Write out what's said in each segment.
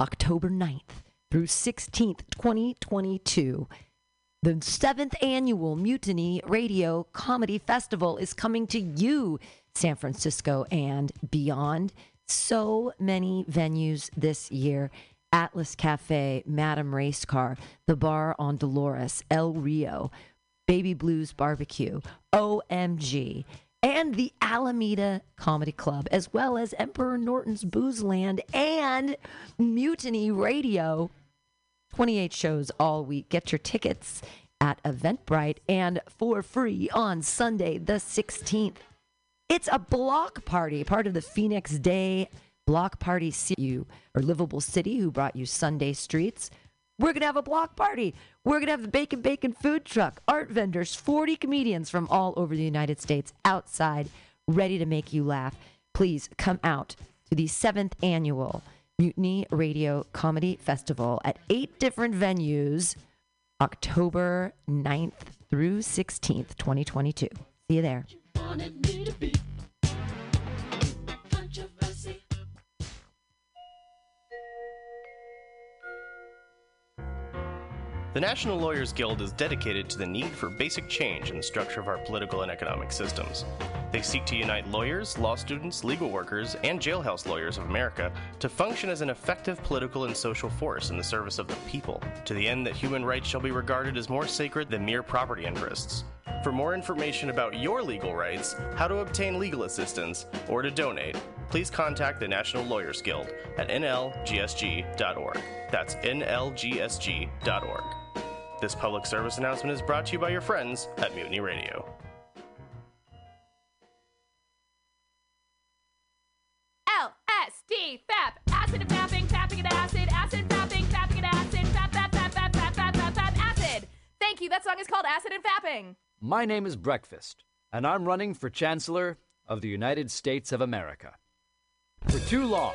October 9th through 16th, 2022. The seventh annual Mutiny Radio Comedy Festival is coming to you, San Francisco and beyond. So many venues this year Atlas Cafe, Madame Race Car, The Bar on Dolores, El Rio, Baby Blues Barbecue, OMG, and the Alameda Comedy Club, as well as Emperor Norton's Booze Land and Mutiny Radio. 28 shows all week. Get your tickets at Eventbrite and for free on Sunday, the 16th. It's a block party, part of the Phoenix Day Block Party you or Livable City, who brought you Sunday Streets. We're going to have a block party. We're going to have the Bacon Bacon food truck, art vendors, 40 comedians from all over the United States outside, ready to make you laugh. Please come out to the seventh annual Mutiny Radio Comedy Festival at eight different venues, October 9th through 16th, 2022. See you there. The National Lawyers Guild is dedicated to the need for basic change in the structure of our political and economic systems. They seek to unite lawyers, law students, legal workers, and jailhouse lawyers of America to function as an effective political and social force in the service of the people, to the end that human rights shall be regarded as more sacred than mere property interests. For more information about your legal rights, how to obtain legal assistance, or to donate, please contact the National Lawyers Guild at nlgsf.org. That's nlgsf.org. This public service announcement is brought to you by your friends at Mutiny Radio. LSD, FAP, acid and fapping, fapping and acid, acid, fapping, fapping and acid, fap, fap, fap, fap, fap, fap, fap, fap, acid. Thank you. That song is called Acid and Fapping. My name is Breakfast, and I'm running for Chancellor of the United States of America. For too long,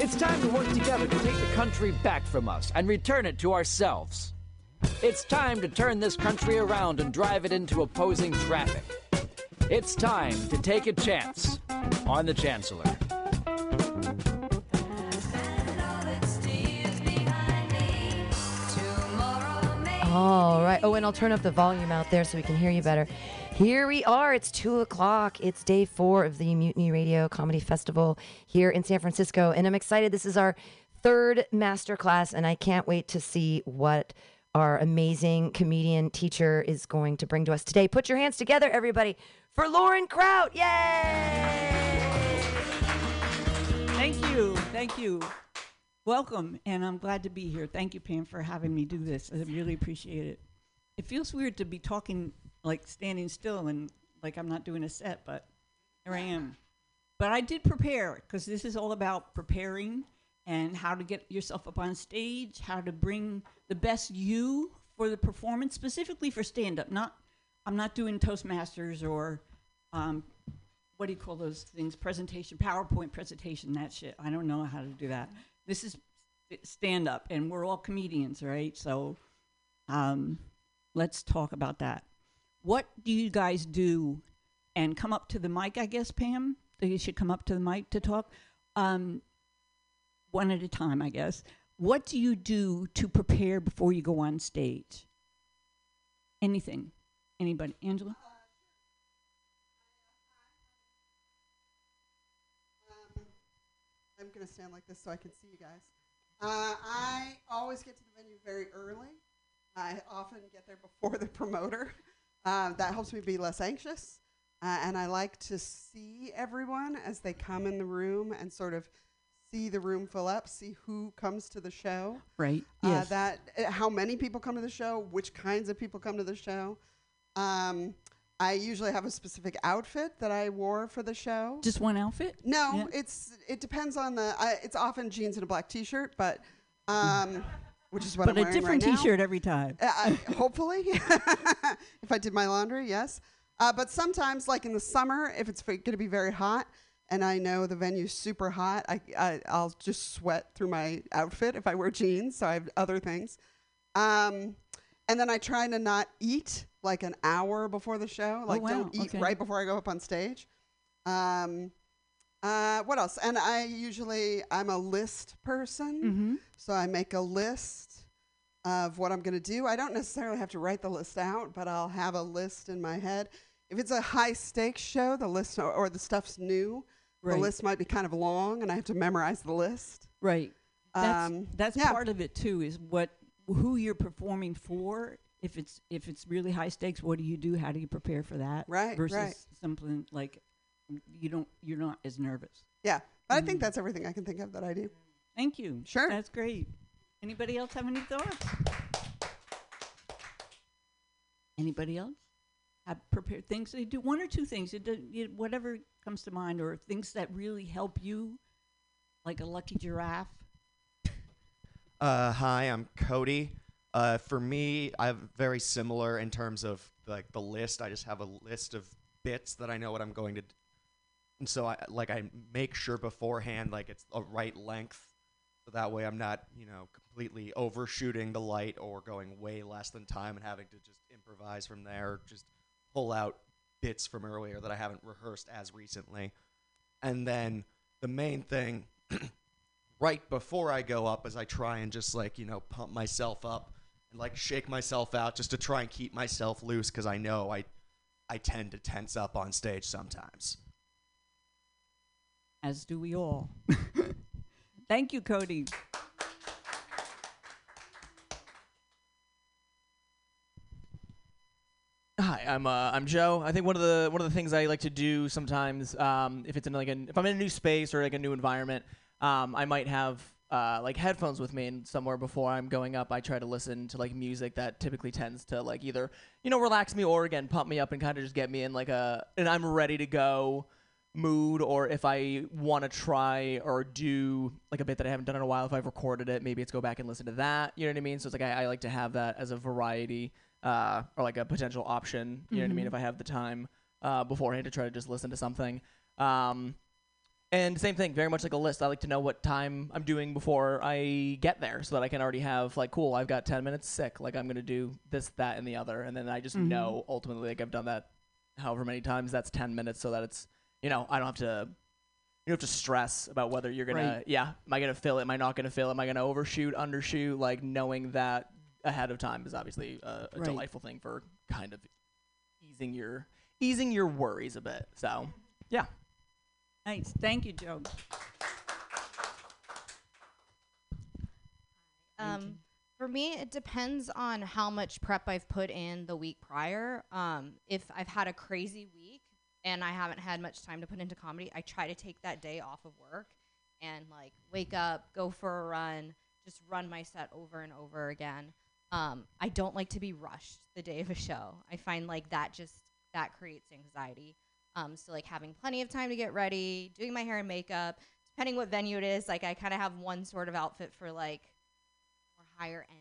It's time to work together to take the country back from us and return it to ourselves. It's time to turn this country around and drive it into opposing traffic. It's time to take a chance on the Chancellor. All right. Oh, and I'll turn up the volume out there so we can hear you better. Here we are. It's two o'clock. It's day four of the Mutiny Radio Comedy Festival here in San Francisco. And I'm excited. This is our third master class, and I can't wait to see what our amazing comedian teacher is going to bring to us today. Put your hands together, everybody, for Lauren Kraut. Yay! Thank you. Thank you. Welcome, and I'm glad to be here. Thank you, Pam, for having me do this. I really appreciate it. It feels weird to be talking like standing still and like I'm not doing a set, but here I am. But I did prepare because this is all about preparing and how to get yourself up on stage, how to bring the best you for the performance, specifically for stand up. Not, I'm not doing Toastmasters or um, what do you call those things? Presentation, PowerPoint presentation, that shit. I don't know how to do that. This is stand up, and we're all comedians, right? So um, let's talk about that. What do you guys do? And come up to the mic, I guess, Pam. You should come up to the mic to talk. Um, one at a time, I guess. What do you do to prepare before you go on stage? Anything? Anybody? Angela? Um, I'm going to stand like this so I can see you guys. Uh, I always get to the venue very early. I often get there before the promoter. Uh, that helps me be less anxious. Uh, and I like to see everyone as they come in the room and sort of see the room fill up, see who comes to the show. Right. Uh, Yes. that uh, how many people come to the show, which kinds of people come to the show. Um, I usually have a specific outfit that I wore for the show. Just one outfit? No, Yeah. it's it depends on the. I it's often jeans and a black T-shirt, but um, which is what but I'm a different right. T-shirt every time. Uh, I- hopefully, if I did my laundry, yes. Uh, but sometimes, like in the summer, if it's going to be very hot and I know the venue's super hot, I, I I'll just sweat through my outfit if I wear jeans. So I have other things. Um, and then I try to not eat like an hour before the show. Like Oh, wow, don't eat okay. right before I go up on stage. Um, uh, what else? And I usually I'm a list person. Mm-hmm. So I make a list of what I'm going to do. I don't necessarily have to write the list out, but I'll have a list in my head. If it's a high stakes show, the list or, or the stuff's new, Right. the list might be kind of long and I have to memorize the list. Right. That's Um, that's yeah. part of it too. Is what who you're performing for. If it's if it's really high stakes, what do you do? How do you prepare for that? Right, Versus right. something like you don't you're not as nervous. Yeah. But I Mm. think that's everything I can think of that I do. Thank you. Sure. That's great. Anybody else have any thoughts? Anybody else have prepared things? They do one or two things. It, do- you, whatever comes to mind, or things that really help you, like a lucky giraffe. Uh, hi, I'm Cody. Uh, for me, I have very similar in terms of like the list. I just have a list of bits that I know what I'm going to, d- and so I like I make sure beforehand like it's a right length, so that way I'm not you know completely overshooting the light or going way less than time and having to just improvise from there. Just pull out bits from earlier that I haven't rehearsed as recently, and then the main thing right before I go up as I try and just like, you know, pump myself up and like shake myself out just to try and keep myself loose because I know I I tend to tense up on stage sometimes. As do we all. Thank you, Cody. Hi, I'm uh, I'm Joe. I think one of the one of the things I like to do sometimes, um, if it's in like an if I'm in a new space or like a new environment, um, I might have uh, like headphones with me, and somewhere before I'm going up, I try to listen to like music that typically tends to like either you know relax me or again pump me up and kind of just get me in like a and I'm ready to go mood or if I want to try or do like a bit that I haven't done in a while, if I've recorded it, maybe it's go back and listen to that. You know what I mean? So it's like I, I like to have that as a variety uh, or like a potential option. You know what I mean? If I have the time uh, beforehand to try to just listen to something. Um, and same thing, very much like a list. I like to know what time I'm doing before I get there, so that I can already have like, cool, I've got ten minutes sick. Like I'm gonna do this, that, and the other, and then I just know ultimately, like I've done that however many times. That's ten minutes, so that it's you know I don't have to you don't have to stress about whether you're gonna Right. yeah am I gonna fill it am I not gonna fill it am I gonna overshoot undershoot like knowing that ahead of time is obviously a, a Right. delightful thing for kind of easing your easing your worries a bit so yeah Nice. Thank you, Joe. Thank you. Um, for me, it depends on how much prep I've put in the week prior. Um, if I've had a crazy week and I haven't had much time to put into comedy, I try to take that day off of work and like wake up, go for a run, just run my set over and over again. Um, I don't like to be rushed the day of a show. I find like that just that creates anxiety. Um, so like having plenty of time to get ready, doing my hair and makeup, depending what venue it is, like I kind of have one sort of outfit for like more higher end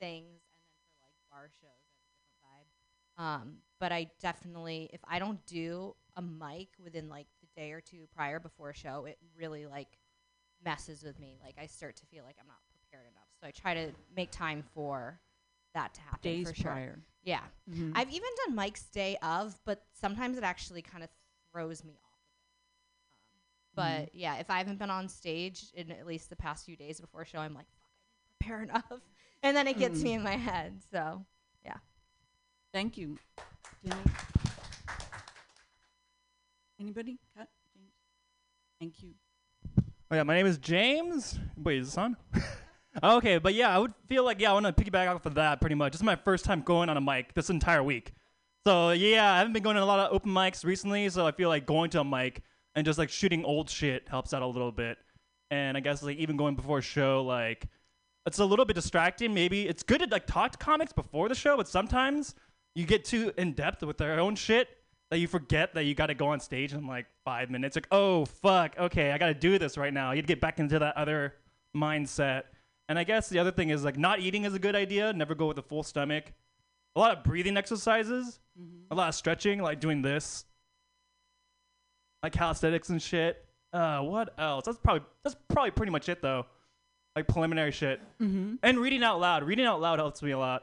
things, and then for like bar shows, a different vibe. Um, but I definitely, if I don't do a mic within like the day or two prior before a show, it really like messes with me. Like I start to feel like I'm not prepared enough. So I try to make time for that to happen Days for sure. prior. Yeah. Mhm. I've even done mics day of, but sometimes it actually kind of throws me off a bit. Um, but yeah, if I haven't been on stage in at least the past few days before a show, I'm like, fuck, I didn't prepare enough. And then it gets me in my head. So yeah. Thank you. Anybody? Cut? James? Thank you. Oh yeah, my name is James. Wait, is this on? Oh, okay, but yeah, I would feel like yeah, I want to piggyback off of that pretty much. This is my first time going on a mic this entire week, So yeah, I haven't been going to a lot of open mics recently, so I feel like going to a mic and just like shooting old shit helps out a little bit. And I guess like even going before a show, like it's a little bit distracting. Maybe it's good to like talk to comics before the show, but sometimes you get too in depth with their own shit that you forget that you got to go on stage in like five minutes. Like, oh fuck, okay, I got to do this right now. You'd get back into that other mindset. And I guess the other thing is like not eating is a good idea. Never go with a full stomach. A lot of breathing exercises, a lot of stretching, like doing this, like calisthenics and shit. Uh, what else? That's probably that's probably pretty much it though. Like preliminary shit. Mm-hmm. And reading out loud. Reading out loud helps me a lot.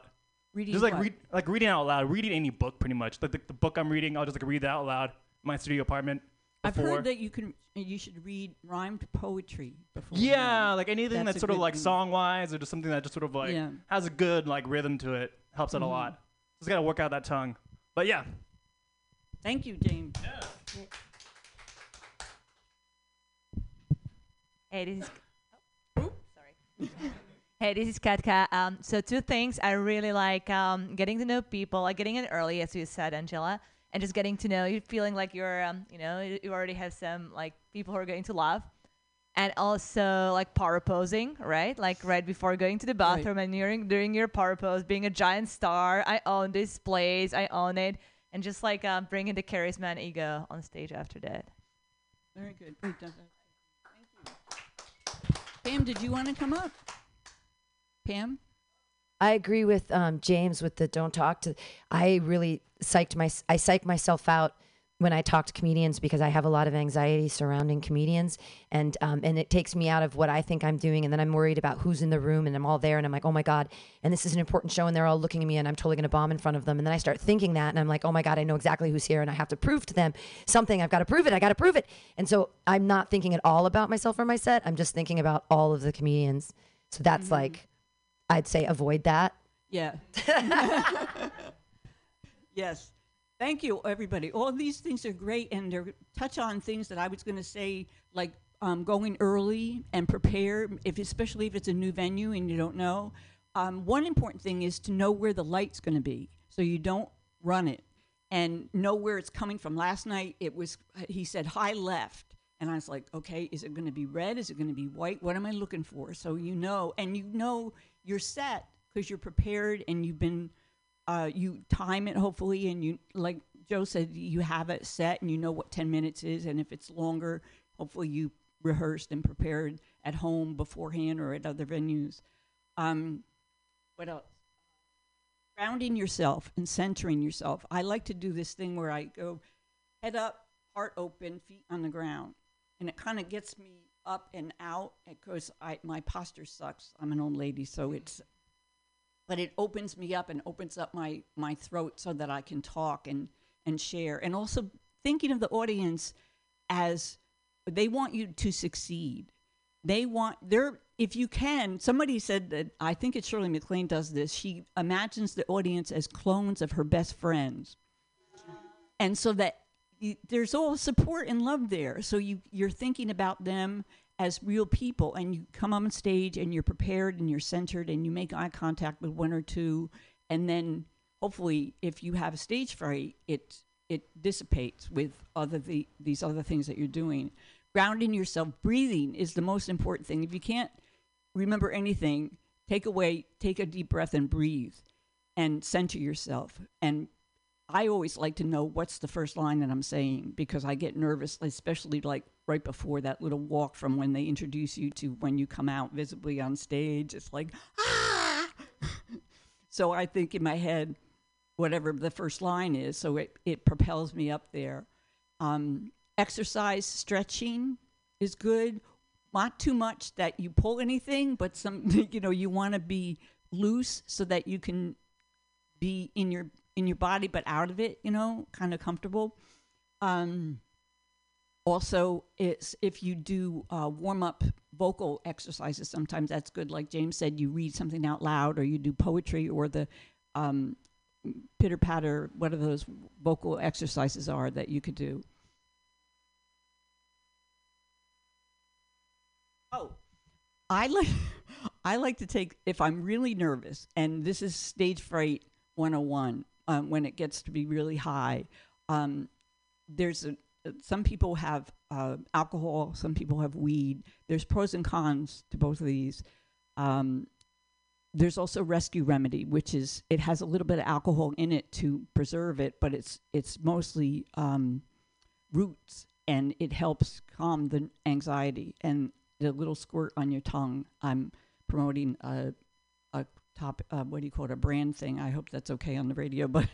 Reading just like what? read, like reading out loud. Reading any book, pretty much. Like the, the book I'm reading, I'll just like read that out loud. in My studio apartment. I've before. heard that you can you should read rhymed poetry before. Yeah, like anything That's that's, sort of like song wise or just something that just sort of like Yeah. has a good like rhythm to it. Helps out a Mhm. lot. Just gotta work out that tongue. But yeah. Thank you, James. Hey, this is. Oh, sorry. hey, this is Katka. Um, so two things I really like: um, getting to know people, like getting in early, as you said, Angela, and just getting to know you, feeling like you're, um, you know, you already have some like people who are going to love, and also like power posing, right? Like right before going to the bathroom and during during your power pose, being a giant star. I own this place. I own it, and just like um, bringing the charisma and ego on stage after that. Very good. We've done that. Thank you. Pam, did you want to come up? Pam? I agree with um, James with the don't talk to. I really psyched my I psych myself out when I talk to comedians because I have a lot of anxiety surrounding comedians, and um, and it takes me out of what I think I'm doing, and then I'm worried about who's in the room, and I'm all there, and I'm like, oh my god, and this is an important show, and they're all looking at me, and I'm totally gonna bomb in front of them, and then I start thinking that, and I'm like, oh my god, I know exactly who's here, and I have to prove to them something. I've got to prove it. I got to prove it, and so I'm not thinking at all about myself or my set. I'm just thinking about all of the comedians. So that's like, I'd say avoid that. Yeah. yes. Thank you, everybody. All these things are great, and they touch on things that I was going to say, like um, going early and prepare, if especially if it's a new venue and you don't know. Um, one important thing is to know where the light's going to be, so you don't run it, and know where it's coming from. Last night, it was he said high left, and I was like, okay, is it going to be red? Is it going to be white? What am I looking for? So you know, and you know you're set because you're prepared and you've been uh, you time it hopefully and you like joe said you have it set and you know what 10 minutes is and if it's longer hopefully you rehearsed and prepared at home beforehand or at other venues. Um, what else? Grounding yourself and centering yourself. I like to do this thing where i go head up heart open feet on the ground. And it kind of gets me up and out because I my posture sucks. I'm an old lady, so mm-hmm. it's but it opens me up and opens up my my throat so that I can talk and and share and also thinking of the audience as they want you to succeed. They want they're if you can, somebody said that I think it's Shirley MacLaine does this. She imagines the audience as clones of her best friends. And so that you, there's all support and love there. So you you're thinking about them as real people, and you come on stage and you're prepared and you're centered and you make eye contact with one or two, and then hopefully, if you have a stage fright, it it dissipates with other the, these other things that you're doing. Grounding yourself, breathing is the most important thing. If you can't remember anything, take away, take a deep breath and breathe, and center yourself and I always like to know what's the first line that I'm saying because I get nervous, especially like right before that little walk from when they introduce you to when you come out visibly on stage. It's like, ah! so I think in my head, whatever the first line is, so it, it propels me up there. Um, exercise, stretching is good. Not too much that you pull anything, but some, you know, you want to be loose so that you can be in your in your body but out of it you know kind of comfortable. Um also it's if you do uh, warm up vocal exercises sometimes that's good. Like james said you read something out loud or you do poetry or the um, pitter patter what are those vocal exercises are that you could do. Oh i like i like to take if i'm really nervous and this is stage fright 101 um, when it gets to be really high. Um, there's a, some people have uh, alcohol, some people have weed. There's pros and cons to both of these. Um, there's also rescue remedy, which is it has a little bit of alcohol in it to preserve it, but it's it's mostly um, roots, and it helps calm the anxiety. And the little squirt on your tongue. I'm promoting a a top uh, what do you call it a brand thing. I hope that's okay on the radio, but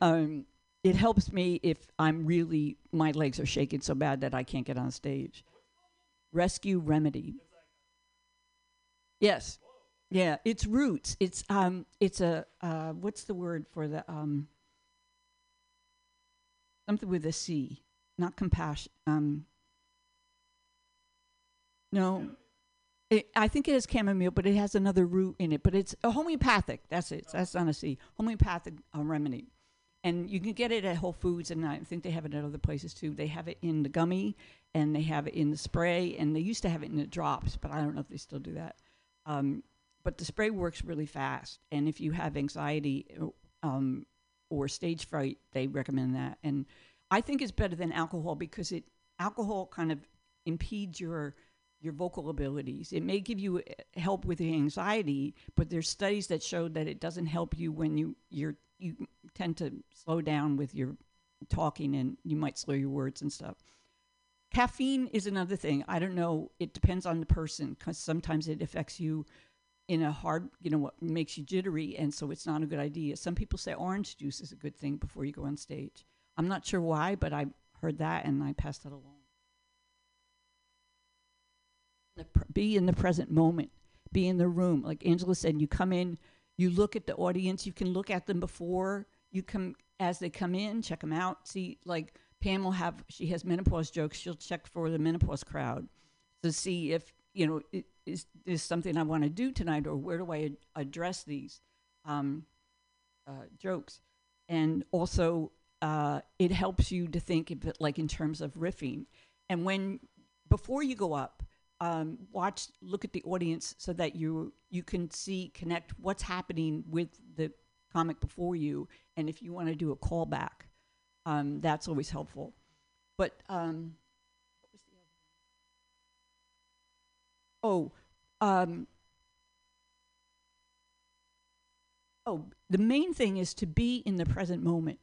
um, it helps me if I'm really my legs are shaking so bad that I can't get on stage. Rescue remedy. Yes. Yeah, it's roots. It's um it's a uh what's the word for the um something with a C, not compassion. Um no. It, I think it has chamomile, but it has another root in it. But it's a homeopathic. That's it. That's C. Homeopathic uh, remedy, and you can get it at Whole Foods, and I think they have it at other places too. They have it in the gummy, and they have it in the spray, and they used to have it in the drops, but I don't know if they still do that. Um, but the spray works really fast, and if you have anxiety um, or stage fright, they recommend that. And I think it's better than alcohol because it alcohol kind of impedes your your vocal abilities. It may give you uh, help with the anxiety, but there's studies that show that it doesn't help you when you you're you tend to slow down with your talking and you might slur your words and stuff. Caffeine is another thing. I don't know. It depends on the person because sometimes it affects you in a hard, you know, what makes you jittery, and so it's not a good idea. Some people say orange juice is a good thing before you go on stage. I'm not sure why, but I heard that and I passed that along the pr- be in the present moment be in the room. Like angela said you come in you look at the audience you can look at them before you come as they come in check them out. See like pam will have she has menopause jokes she'll check for the menopause crowd to see if you know i- is is something i want to do tonight or where do i ad- address these um, uh, jokes? And also uh, it helps you to think of it like in terms of riffing. And when before you go up um, watch look at the audience so that you you can see connect what's happening with the comic before you. And if you want to do a callback um, that's always helpful. But um, oh um, oh the main thing is to be in the present moment.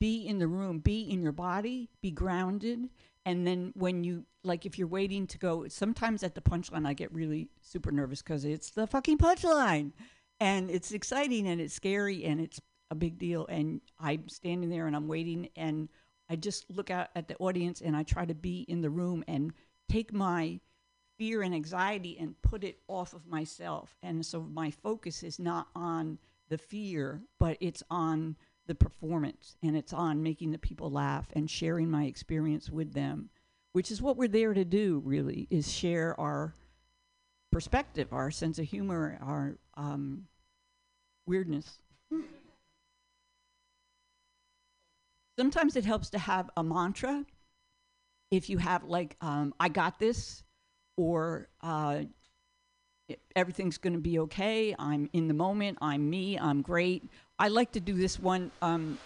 Be in the room be in your body be grounded and then when you like if you're waiting to go sometimes at the punchline i get really super nervous because it's the fucking punchline. And it's exciting and it's scary and it's a big deal. And i'm standing there and i'm waiting and i just look out at the audience and i try to be in the room and take my fear and anxiety and put it off of myself. And so my focus is not on the fear but it's on the performance and it's on making the people laugh and sharing my experience with them which is what we're there to do really is share our perspective our sense of humor our um, weirdness. Sometimes it helps to have a mantra. If you have like um, i got this or uh, everything's going to be okay. I'm in the moment. I'm me. I'm great. I like to do this one um,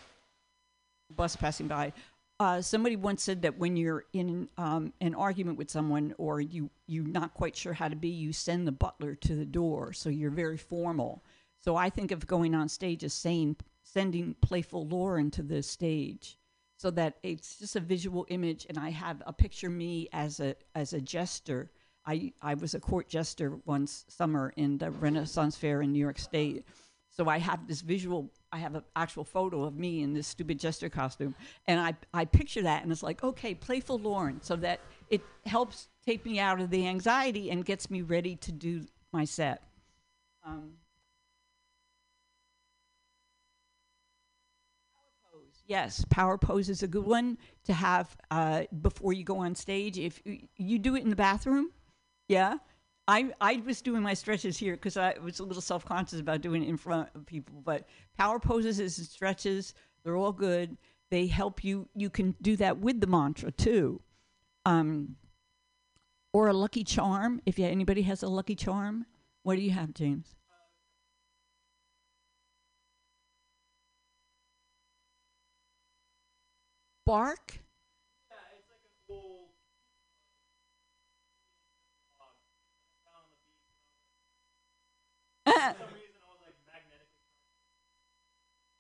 bus passing by. Uh, somebody once said that when you're in um, an argument with someone or you you're not quite sure how to be you send the butler to the door so you're very formal. So i think of going on stage as saying sending playful lauren to the stage so that it's just a visual image and i have a picture me as a as a jester i i was a court jester once summer in the renaissance fair in new york state. So i have this visual i have an actual photo of me in this stupid jester costume. And i i picture that and it's like okay playful lauren. So that it helps take me out of the anxiety and gets me ready to do my set. Um, Yes, power pose is a good one to have uh, before you go on stage. If you do it in the bathroom, yeah. I I was doing my stretches here because I was a little self conscious about doing it in front of people. But power poses is stretches. They're all good. They help you. You can do that with the mantra too, um, or a lucky charm. If you, anybody has a lucky charm, what do you have, James? bark?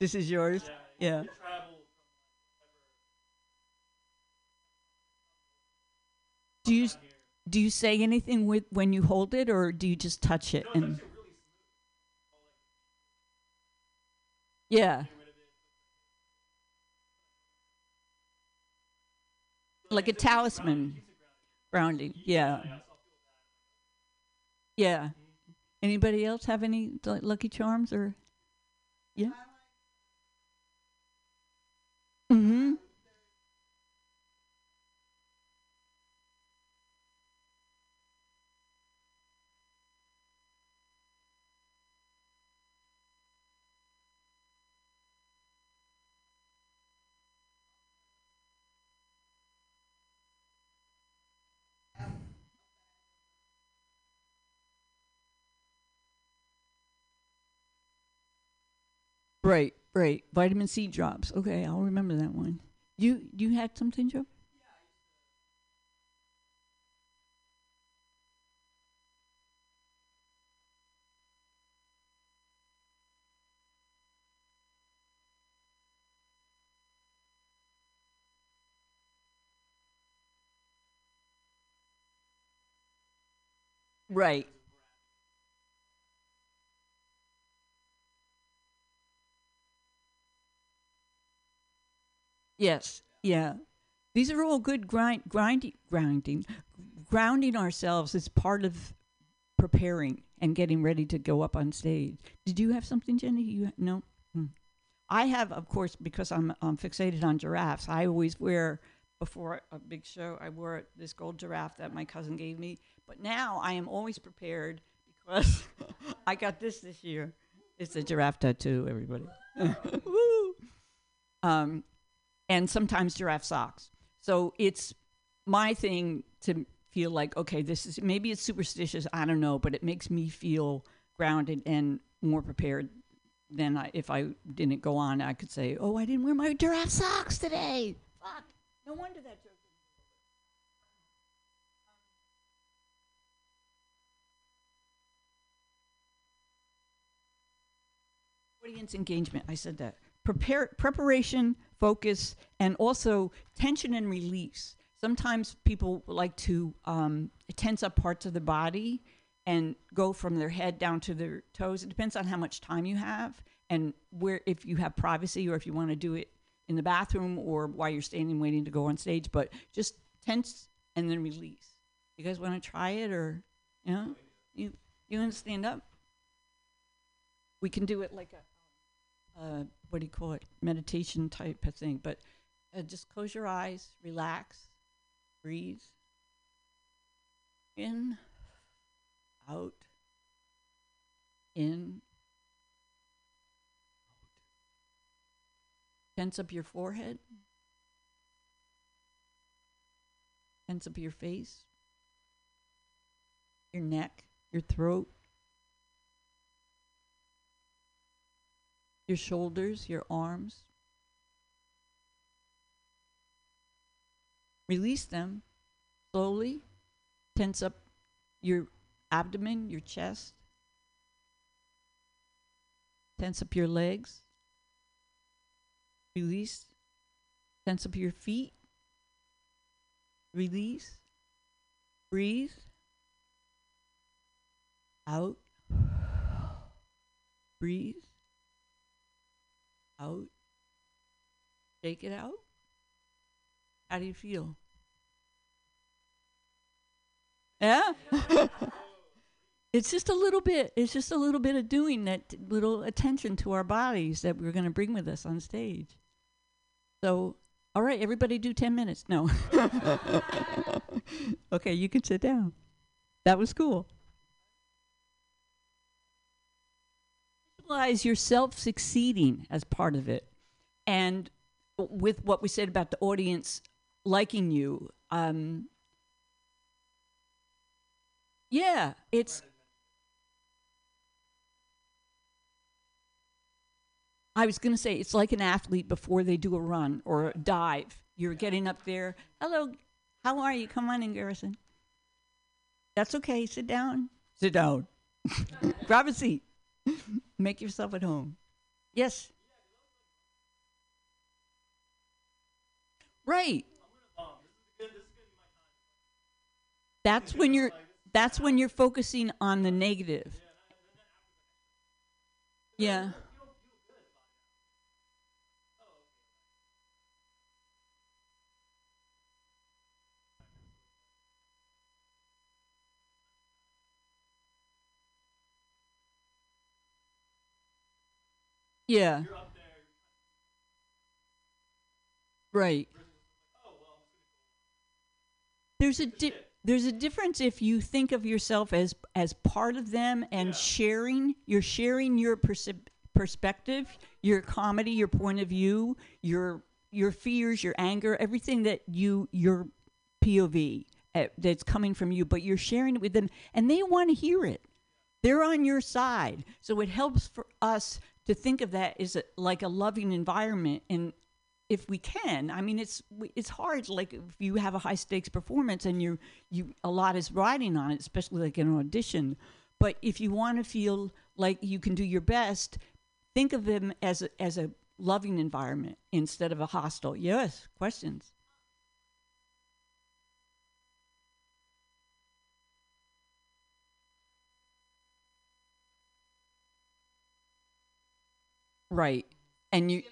This is yours? Yeah. Do you do you say anything with when you hold it, or do you just touch it and? Yeah. Like a talisman grounding. Yeah. Yeah. Anybody else have any l- lucky charms or? Yeah. Mm-hmm. Right, right. Vitamin C drops. Okay, I'll remember that one. You you had something, Joe? Right. Yes. Yeah. These are all good grind grinding grinding grounding ourselves is part of preparing and getting ready to go up on stage. Did you have something, Jenny? You no. Hmm. I have, of course, because I'm fixated on giraffes. I always wear before a big show. I wore this gold giraffe that my cousin gave me. But now I am always prepared because I got this this year. It's a giraffe tattoo, everybody. Um, and sometimes giraffe socks. So it's my thing to feel like, okay, this is maybe it's superstitious, I don't know, but it makes me feel grounded and more prepared than I, if I didn't go on. I could say, oh, I didn't wear my giraffe socks today. Fuck. No wonder that joke. audience engagement. I said that. Prepare, preparation, focus, and also tension and release. Sometimes people like to um, tense up parts of the body and go from their head down to their toes. It depends on how much time you have and where, if you have privacy or if you want to do it in the bathroom or while you're standing waiting to go on stage. But just tense and then release. You guys want to try it or, you know, you you want to stand up? We can do it like a uh, what do you call it? Meditation type of thing. But uh, just close your eyes, relax, breathe. In, out, in. out. Tense up your forehead. Tense up your face, your neck, your throat. Your shoulders, your arms. Release them slowly. Tense up your abdomen, your chest. Tense up your legs. Release. Tense up your feet. Release. Breathe. Out. Breathe out. Shake it out. How do you feel? Yeah? it's just a little bit. It's just a little bit of doing that little attention to our bodies that we're going to bring with us on stage. So, all right, everybody do 10 minutes. No. okay, you can sit down. That was cool. Visualize yourself succeeding as part of it. And with what we said about the audience liking you, um, yeah, it's. I was going to say it's like an athlete before they do a run or a dive. you're getting up there. Hello, how are you? Come on in, Garrison. That's okay. Sit down. Sit down. Grab a seat. Make yourself at home. Yes. Right. That's when you're that's when you're focusing on the negative. Yeah. Yeah. Right. There's a di- there's a difference if you think of yourself as as part of them and sharing. You're sharing your percep- perspective, your comedy, your point of view, your your fears, your anger, everything that you your POV uh, that's coming from you, but you're sharing it with them, and they want to hear it. They're on your side, so it helps for us to think of that as a, like a loving environment and if we can i mean it's it's hard like if you have a high stakes performance and you you a lot is riding on it especially like in an audition. But if you want to feel like you can do your best think of them as a, as a loving environment instead of a hostile. Yes questions right. And you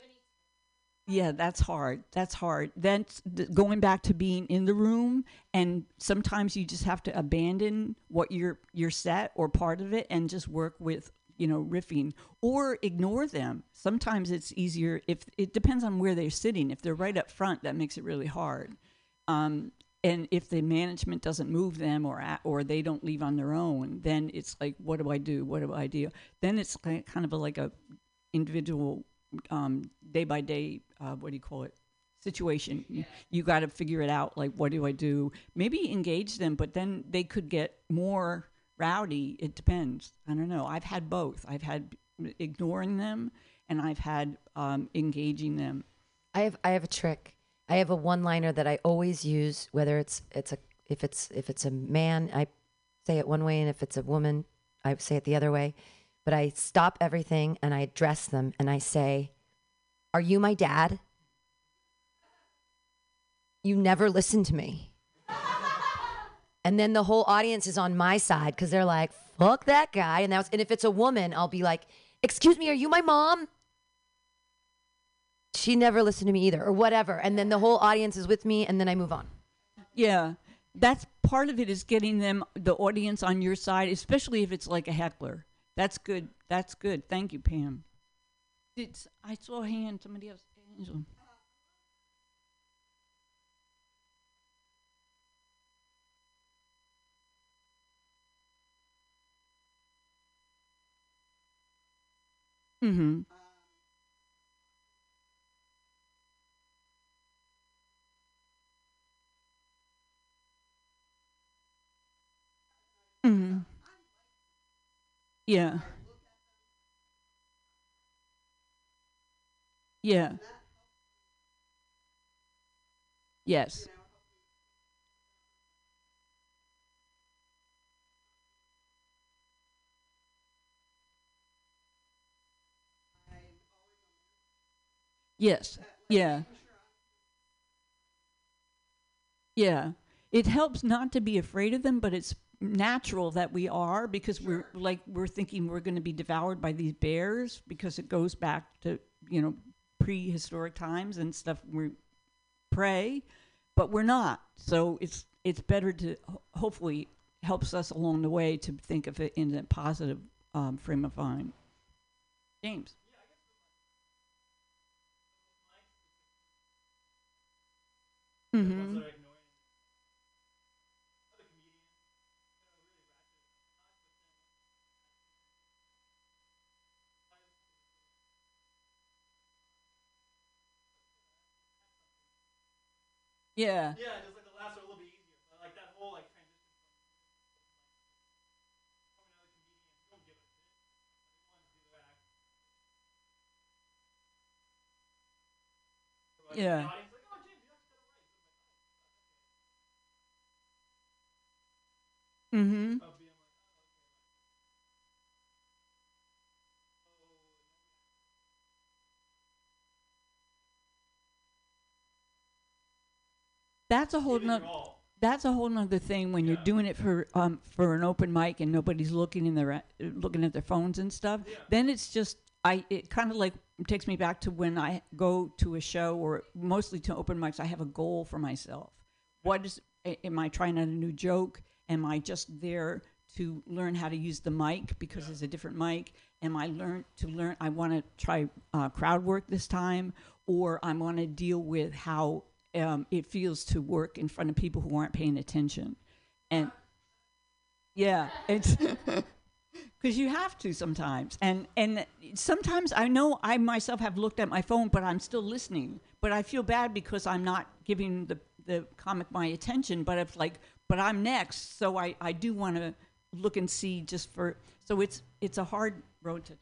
yeah that's hard. That's hard. Then th- going back to being in the room and sometimes you just have to abandon what you're you're set or part of it and just work with you know riffing or ignore them. Sometimes it's easier if it depends on where they're sitting. If they're right up front that makes it really hard. Um, and if the management doesn't move them or or they don't leave on their own then it's like what do i do? What do i do then it's kind of a, like a individual um, day by day uh, what do you call it situation. You, you got to figure it out like what do i do? Maybe engage them but then they could get more rowdy. It depends. I don't know. I've had both. I've had ignoring them and i've had um, engaging them. I have I have a trick. I have a one liner that I always use, whether it's it's a if it's if it's a man, I say it one way, and if it's a woman, I say it the other way. But I stop everything and I address them and I say, Are you my dad? You never listen to me. and then the whole audience is on my side because they're like, fuck that guy. And that's and if it's a woman, I'll be like, Excuse me, are you my mom? she never listened to me either or whatever and then the whole audience is with me and then i move on Yeah, that's part of it is getting them the audience on your side, especially if it's like a heckler. That's good. That's good. Thank you, Pam. Did s- I saw a hand? Somebody else. Angela. Mm-hmm. Mm-hmm. Yeah. Yeah. Yes. Yes. Yeah. Yeah. It helps not to be afraid of them, but it's natural that we are because we're like we're thinking we're going to be devoured by these bears because it goes back to, you know, prehistoric times and stuff we prey, but we're not. So it's it's better to hopefully helps us along the way to think of it in a positive um, frame of mind. James. Mm-hmm. Yeah. Yeah, just like the last one a little bit easier. Like that whole like transition Yeah. Mm-hmm. That's a whole nother. That's a whole nother thing when you're doing it for um for an open mic and nobody's looking in their looking at their phones and stuff. Then it's just I it kind of like takes me back to when I go to a show or mostly to open mics. I have a goal for myself. What is am I trying out a new joke? Am I just there to learn how to use the mic because it's a different mic? Am I learn to learn? I want to try uh, crowd work this time, or I want to deal with how um, it feels to work in front of people who aren't paying attention, and yeah, it's because you have to sometimes, and and sometimes I know I myself have looked at my phone, but I'm still listening. But I feel bad because I'm not giving the the comic my attention. But it's like, but I'm next, so I I do want to look and see just for. So it's it's a hard road to.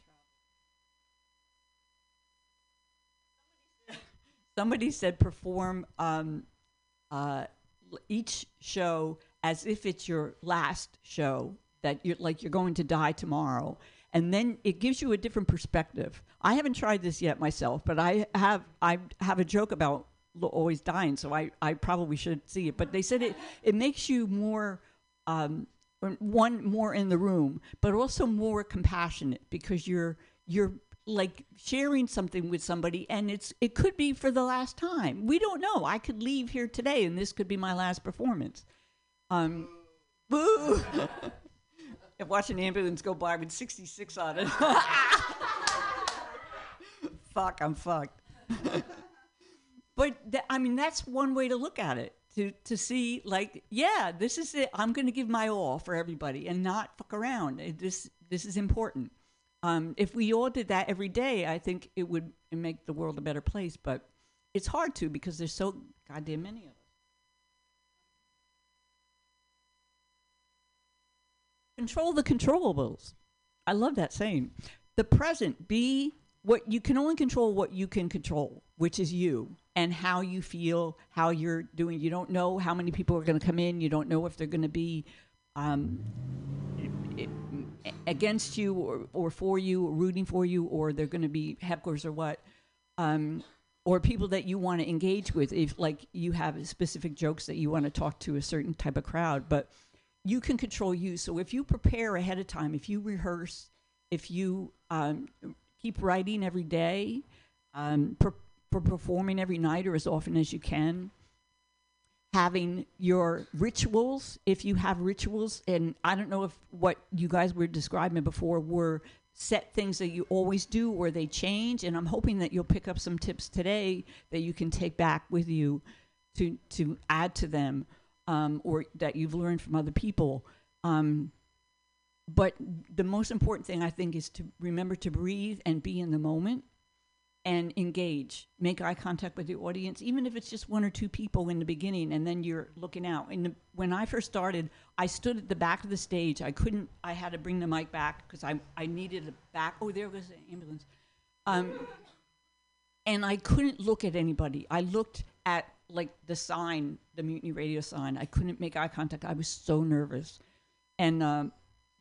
Somebody said perform um, uh, each show as if it's your last show that you're like you're going to die tomorrow. And then it gives you a different perspective. I haven't tried this yet myself but i have i have a joke about always dying so i, I probably should see it. But they said it, it makes you more um, one more in the room but also more compassionate because you're you're like sharing something with somebody and it's it could be for the last time. We don't know. I could leave here today and this could be my last performance. Um boo and watch an ambulance go by with 66 on it. Fuck i'm fucked. But th- i mean that's one way to look at it to to see like yeah this is it. I'm going to give my all for everybody and not fuck around. This this is important um, if we all did that every day i think it would make the world a better place but it's hard to because there's so goddamn many of us. Control the controllables. I love that saying. The present be what you can only control what you can control which is you and how you feel how you're doing. You don't know how many people are going to come in. You don't know if they're going to be um, against you or, or for you or rooting for you or they're going to be hecklers or what um, or people that you want to engage with. If like you have specific jokes that you want to talk to a certain type of crowd but you can control you. So if you prepare ahead of time if you rehearse if you um, keep writing every day um, per- for performing every night or as often as you can having your rituals if you have rituals and i don't know if what you guys were describing before were set things that you always do or they change and i'm hoping that you'll pick up some tips today that you can take back with you to to add to them um, or that you've learned from other people. Um, but the most important thing i think is to remember to breathe and be in the moment and engage. Make eye contact with the audience even if it's just one or two people in the beginning and then you're looking out. And when i first started i stood at the back of the stage. I couldn't i had to bring the mic back because I, I needed a back oh there goes the ambulance. Um, and i couldn't look at anybody. I looked at like the sign the mutiny radio sign. I couldn't make eye contact. I was so nervous. And um,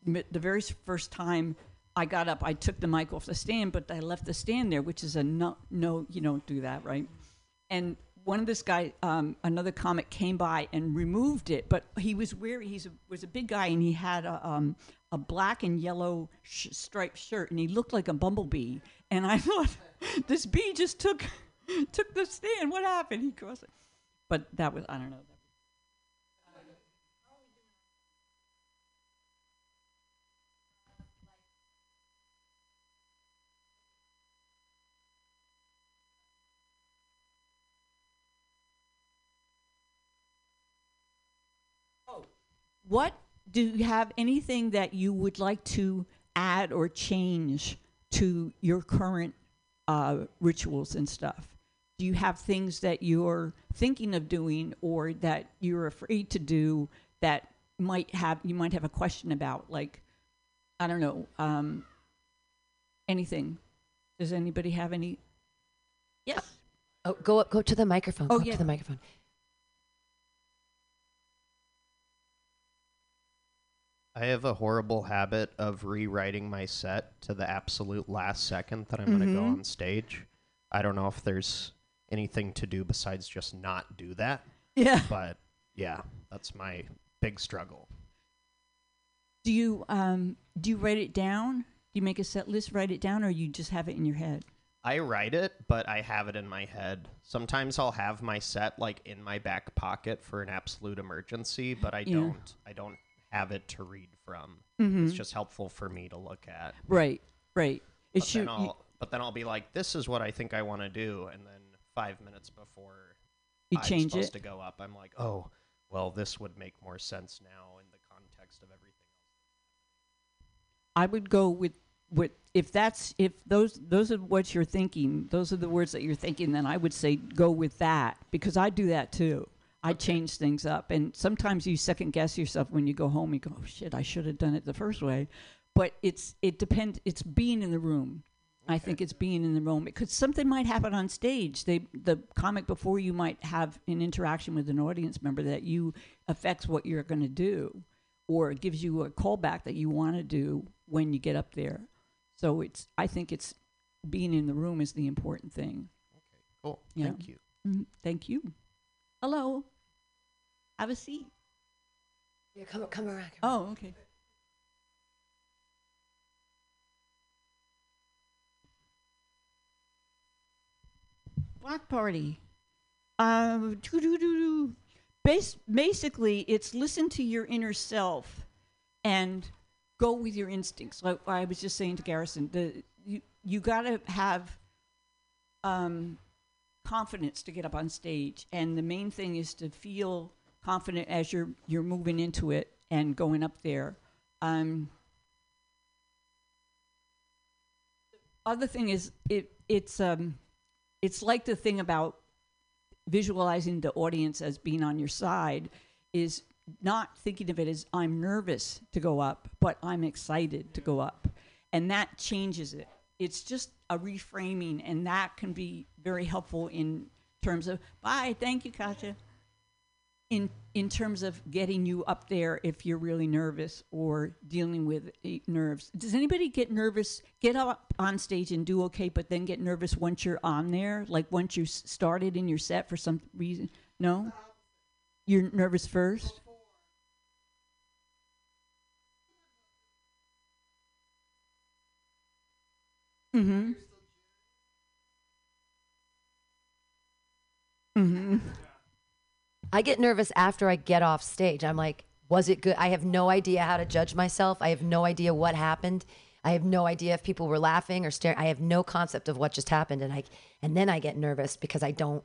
the very first time I got up, I took the mic off the stand, but I left the stand there, which is a no, no, you don't do that, right? And one of this guy, um, another comic, came by and removed it, but he was wearing, he was a big guy, and he had a, um, a black and yellow sh- striped shirt, and he looked like a bumblebee. And I thought, this bee just took took the stand. What happened? He crossed it. But that was, I don't know. What do you have anything that you would like to add or change to your current uh, rituals and stuff? Do you have things that you're thinking of doing or that you're afraid to do that might have you might have a question about? Like, I don't know, um, anything. Does anybody have any? Yes. Oh, go up, go to the microphone. Oh, go up yeah. to the microphone. I have a horrible habit of rewriting my set to the absolute last second that I'm going to go on stage. I don't know if there's anything to do besides just not do that. Yeah. But yeah, that's my big struggle. Do you um do you write it down? Do you make a set list, write it down, or you just have it in your head? I write it, but I have it in my head. Sometimes I'll have my set like in my back pocket for an absolute emergency, but I Yeah. don't I don't have it to read from. Mhm. It's just helpful for me to look at. Right, right. But should. then I'll but then I'll be like, this is what I think I want to do, and then five minutes before You I'm change supposed it? to go up, I'm like, oh, well, this would make more sense now in the context of everything. I would go with with if that's if those those are what you're thinking, those are the words that you're thinking, then I would say go with that because I do that too. I change things up, and sometimes you second guess yourself when you go home. You go, oh, "Shit, I should have done it the first way," but it's it depends. It's being in the room. I think it's being in the room because something might happen on stage. They the comic before you might have an interaction with an audience member that you affects what you're going to do, or it gives you a callback that you want to do when you get up there. So it's I think it's being in the room is the important thing. Okay, cool. Yeah. Thank you. Mhm. Thank you. Hello. Have a seat. Yeah, come come around. Oh, okay. Block party. Um. Bas- basically, it's listen to your inner self and go with your instincts. Like I was just saying to Garrison, the you you got to have um, confidence to get up on stage, and the main thing is to feel confident as you're you're moving into it and going up there. Um, other thing is it it's um it's like the thing about visualizing the audience as being on your side is not thinking of it as I'm nervous to go up, but I'm excited to go up. And that changes it. It's just a reframing, and that can be very helpful in terms of, bye, thank you, Katja. In, in terms of getting you up there if you're really nervous or dealing with eh, nerves. Does anybody get nervous, get up on stage and do okay, but then get nervous once you're on there? Like once you started in your set for some reason? No? You're nervous first? Mm-hmm. I get nervous after I get off stage. I'm like, was it good? I have no idea how to judge myself. I have no idea what happened. I have no idea if people were laughing or staring. I have no concept of what just happened, and I and then I get nervous because I don't.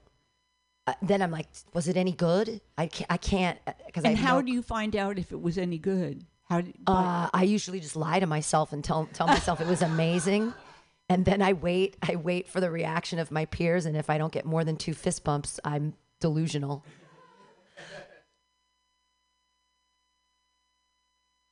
Uh, then I'm like, was it any good? I can't. I can't because I And how no- do you find out if it was any good? How do, Uh, I usually just lie to myself and tell tell myself it was amazing, and then I wait. I wait for the reaction of my peers, and if I don't get more than two fist bumps, I'm delusional.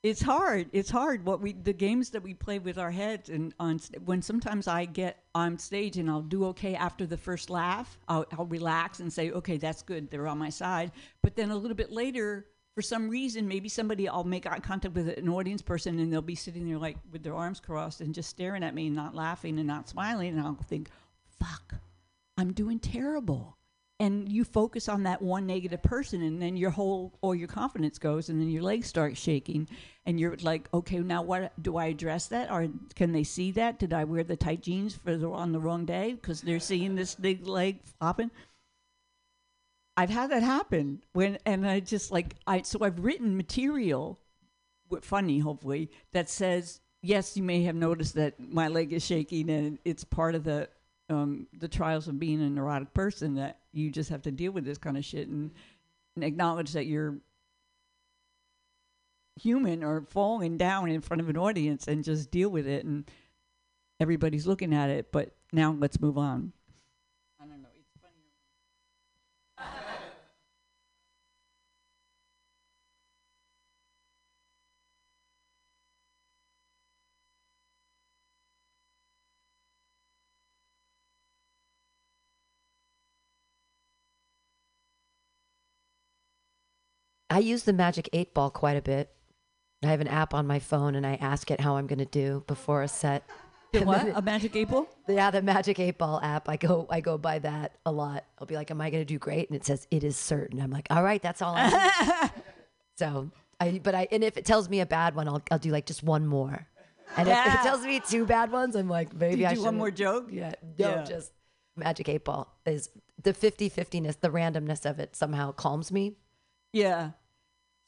It's hard. It's hard. What we the games that we play with our heads and on when sometimes I get on stage and I'll do okay after the first laugh. I'll, I'll relax and say, okay, that's good. They're on my side. But then a little bit later, for some reason, maybe somebody I'll make eye contact with an audience person and they'll be sitting there like with their arms crossed and just staring at me and not laughing and not smiling, and I'll think, fuck, I'm doing terrible. And you focus on that one negative person, and then your whole or your confidence goes, and then your legs start shaking, and you're like, okay, now what do I address that, or can they see that? Did I wear the tight jeans for the on the wrong day because they're seeing this big leg flopping? I've had that happen when, and I just like I so I've written material, funny hopefully that says yes, you may have noticed that my leg is shaking, and it's part of the um, the trials of being a neurotic person that you just have to deal with this kind of shit and, and acknowledge that you're human or falling down in front of an audience and just deal with it and everybody's looking at it but now let's move on I use the magic eight ball quite a bit. I have an app on my phone, and I ask it how I'm going to do before a set. The what? then A magic eight ball? Yeah, the Magic Eight Ball app. I go, I go by that a lot. I'll be like, "Am I going to do great?" And it says, "It is certain." I'm like, "All right, that's all." I need." so I, but I, and if it tells me a bad one, I'll, I'll do like just one more. And if Yeah. it tells me two bad ones, I'm like, maybe I do one more joke? Yeah, no, Yeah. just Magic Eight Ball is the 50-50ness, the randomness of it somehow calms me. Yeah.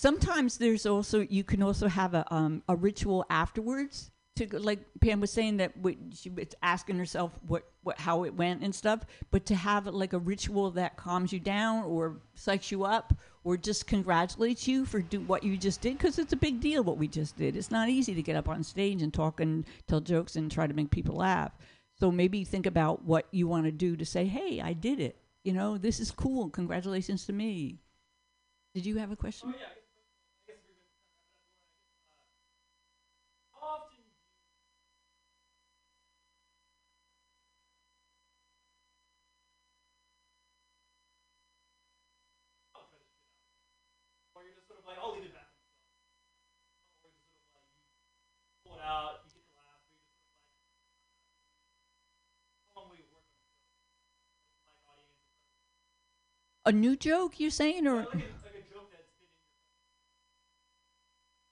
Sometimes there's also you can also have a um, a ritual afterwards to like Pam was saying that she was asking herself what what how it went and stuff, but to have like a ritual that calms you down or psychs you up or just congratulates you for do what you just did because it's a big deal what we just did. It's not easy to get up on stage and talk and tell jokes and try to make people laugh. So maybe think about what you want to do to say, "Hey, I did it." You know, this is cool. Congratulations to me. Did you have a question? Or you're sort of like, I'll leave it back. Or you're sort of like, you pull it out, you get the laugh, or you're sort of like, how long will you work on it? Like audience. A new joke you're saying or Like a, like a joke that's been in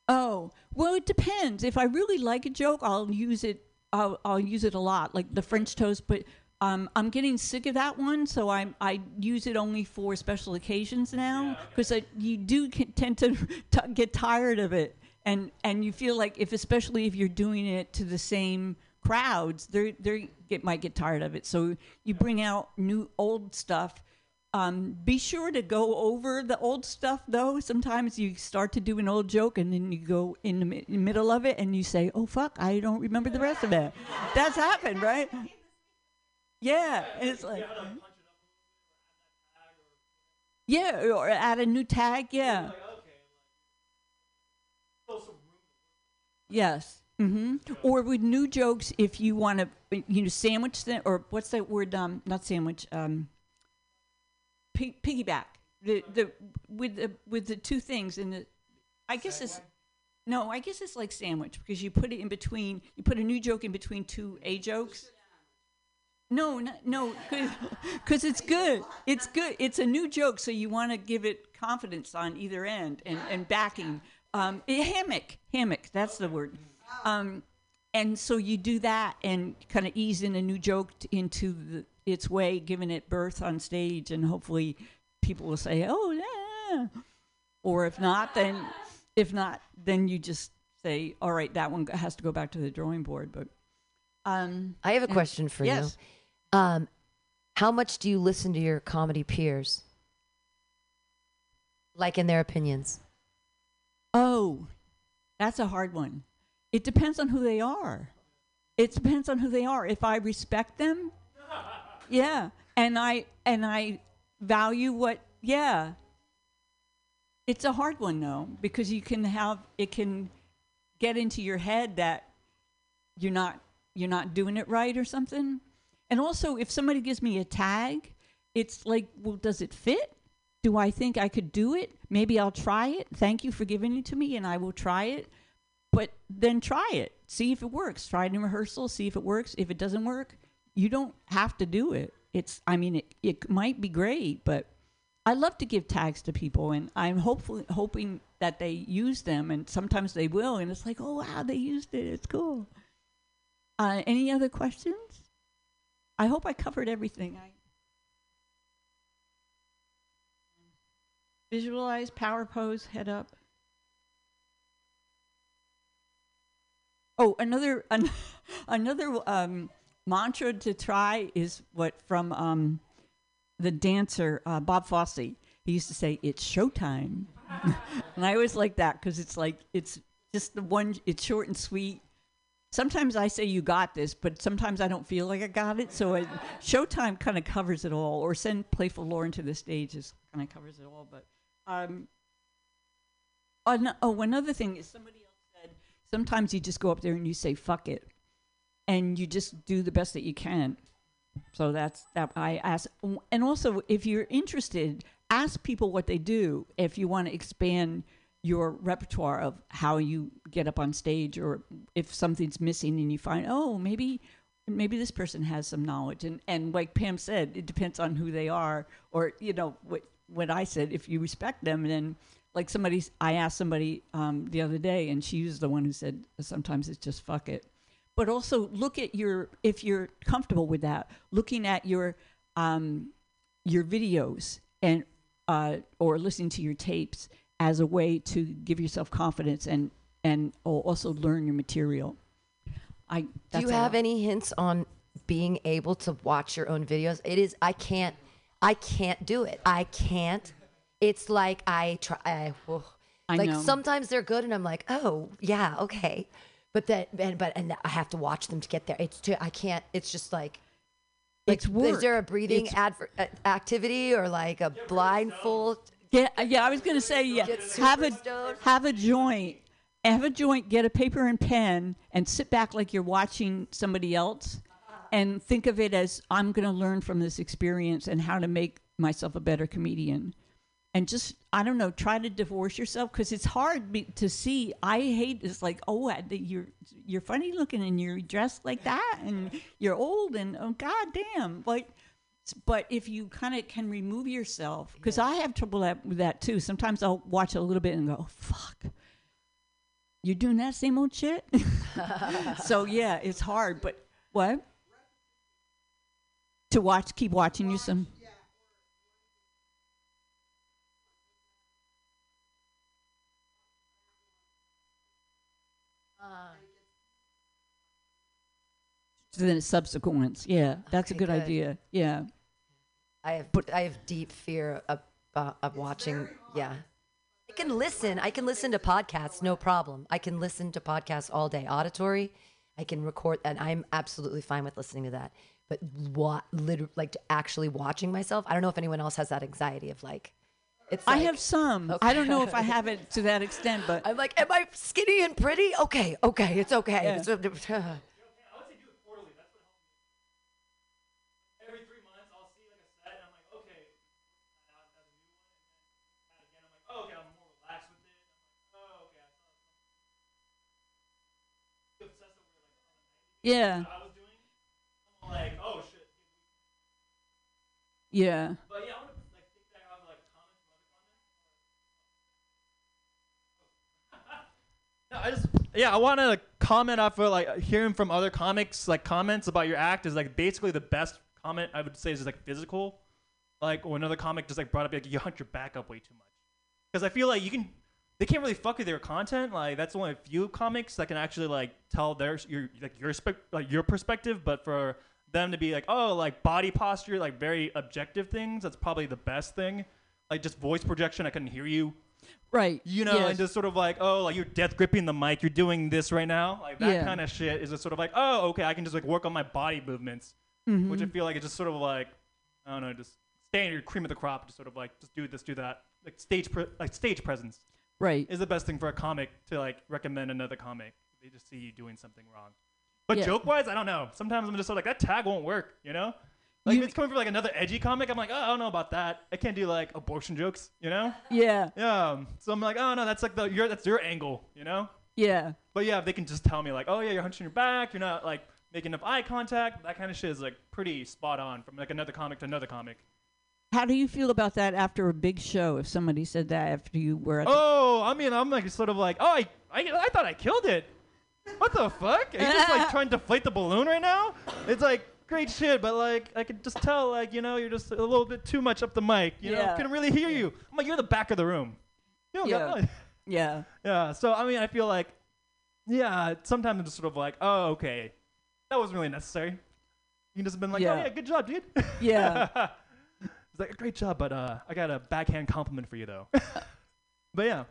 Oh, well it depends. If I really like a joke, I'll use it I'll, I'll use it a lot, like the French toast, but um, I'm getting sick of that one, so I I use it only for special occasions now because you do tend to t- get tired of it, and and you feel like if especially if you're doing it to the same crowds, they they get might get tired of it. So you bring out new old stuff. Um, be sure to go over the old stuff though. Sometimes you start to do an old joke and then you go in the mi- middle of it and you say, "Oh fuck, I don't remember the rest of it." That's happened, right? Yeah, it's like, yeah, or add a new tag. Yeah. Yes. Mm-hmm. Or with new jokes, if you want to, you know, sandwich them, or what's that word? Um, not sandwich. Um, pig, piggyback. The the with the with the two things and the, I guess it's. No, I guess it's like sandwich because you put it in between. You put a new joke in between two a jokes. No, no, no, because it's good. It's good. It's a new joke, so you want to give it confidence on either end and, and backing. Um, hammock, hammock. That's the word. Um, and so you do that and kind of ease in a new joke t- into the, its way, giving it birth on stage, and hopefully people will say, "Oh yeah," or if not, then if not, then you just say, "All right, that one has to go back to the drawing board." But um, I have a question for yes. you. Um, how much do you listen to your comedy peers? Like in their opinions? Oh, that's a hard one. It depends on who they are. It depends on who they are. If I respect them, yeah, and I and I value what, yeah. It's a hard one though because you can have it can get into your head that you're not you're not doing it right or something. And also, if somebody gives me a tag, it's like, well, does it fit? Do I think I could do it? Maybe I'll try it. Thank you for giving it to me, and I will try it. But then try it. See if it works. Try it in rehearsal. See if it works. If it doesn't work, you don't have to do it. It's. I mean, it, it might be great, but I love to give tags to people, and I'm hopefully hoping that they use them, and sometimes they will, and it's like, oh wow, they used it. It's cool. Uh, any other questions? I hope I covered everything. I visualize, power pose, head up. Oh, another an, another um, mantra to try is what from um, the dancer uh, Bob Fosse. He used to say, "It's showtime," and I always like that because it's like it's just the one. It's short and sweet. Sometimes I say you got this, but sometimes I don't feel like I got it. So it, Showtime kind of covers it all, or send Playful Lauren to the stage is kind of covers it all. But um, an- oh, another thing is somebody else said sometimes you just go up there and you say fuck it, and you just do the best that you can. So that's that. I ask, and also if you're interested, ask people what they do if you want to expand your repertoire of how you get up on stage or if something's missing and you find oh maybe maybe this person has some knowledge. And and like Pam said it depends on who they are or you know what what I said if you respect them. Then like somebody I asked somebody um, the other day and she was the one who said sometimes it's just fuck it. But also look at your if you're comfortable with that looking at your um, your videos and uh, or listening to your tapes as a way to give yourself confidence and and also learn your material. I Do you all. have any hints on being able to watch your own videos? It is I can't I can't do it. I can't. It's like I try I, ugh. I like know. sometimes they're good and I'm like, "Oh, yeah, okay." But that and but and I have to watch them to get there. It's too I can't it's just like like, It's work. Is there a breathing It's- adver- activity or like a blindfold? Yeah, uh, yeah. I was gonna say yeah. Have a have a joint. Have a joint. Get a paper and pen and sit back like you're watching somebody else, and think of it as I'm gonna learn from this experience and how to make myself a better comedian. And just I don't know, try to divorce yourself because it's hard be, to see. I hate it's like oh you're you're funny looking and you're dressed like that and you're old and oh god damn like but if you kind of can remove yourself because i have trouble that, with that too. Sometimes i'll watch a little bit and go oh, fuck. You're doing that same old shit? So yeah it's hard but what? To watch keep watching you some then subsequent. Ones yeah that's a good, good. idea. Yeah I have I have deep fear of, uh, of watching. Yeah, I can listen. I can listen to podcasts, no problem. I can listen to podcasts all day. Auditory, I can record, and I'm absolutely fine with listening to that. But what, literally, like to actually watching myself, I don't know if anyone else has that anxiety of like. It's i like- have some i don't know if i have it to that extent but I'm like, am I skinny and pretty? Okay, okay, it's okay. Yeah. It's- yeah what I was doing. Like, oh shit. yeah But yeah, I want to like think back on like comments from other comments. No, I just yeah, I want to comment after like hearing from other comics like comments about your act is like basically the best comment I would say is just, like physical. Like when another comic just like brought up like you hunt your back up way too much. Because I feel like you can they can't really fuck with their content. Like that's only a few comics that can actually like tell their your like your spec like your perspective, but for them to be like, oh, like body posture, like very objective things, that's probably the best thing. Like just voice projection, I couldn't hear you. right You know, yes. and just sort of like, oh, like you're death gripping the mic, you're doing this right now. Like that Yeah. kind of shit is just sort of like, oh, okay, I can just like work on my body movements, Mm-hmm. which I feel like it's just sort of like, I don't know, just your cream of the crop, just sort of like, just do this, do that. Like stage, pre- like stage presence right is the best thing for a comic to like recommend another comic. They just see you doing something wrong. But Yeah. joke wise, I don't know. Sometimes I'm just sort of like that tag won't work, you know? Like You- if it's coming from like another edgy comic, I'm like, oh, I don't know about that. I can't do like abortion jokes, you know? yeah Yeah. So I'm like, oh no, that's like the your that's your angle, you know? yeah But yeah, if they can just tell me like, oh yeah, you're hunching your back, you're not like making enough eye contact, that kind of shit is like pretty spot on from like another comic to another comic. How do you feel about that after a big show? If somebody said that after you were at the Oh, I mean, I'm like sort of like, oh, I, I, I thought I killed it. What the fuck? Are you just like trying to deflate the balloon right now? It's like great shit, but like I could just tell, like you know, you're just a little bit too much up the mic. You know, Yeah. couldn't really hear you. I'm like, you're the back of the room. You don't got- Yeah. yeah, yeah. So I mean, I feel like, yeah, sometimes I'm just sort of like, oh, okay, that wasn't really necessary. You can just have been like, oh, Yeah. oh yeah, good job, dude. yeah. it's like great job, but uh, I got a backhand compliment for you though. but yeah.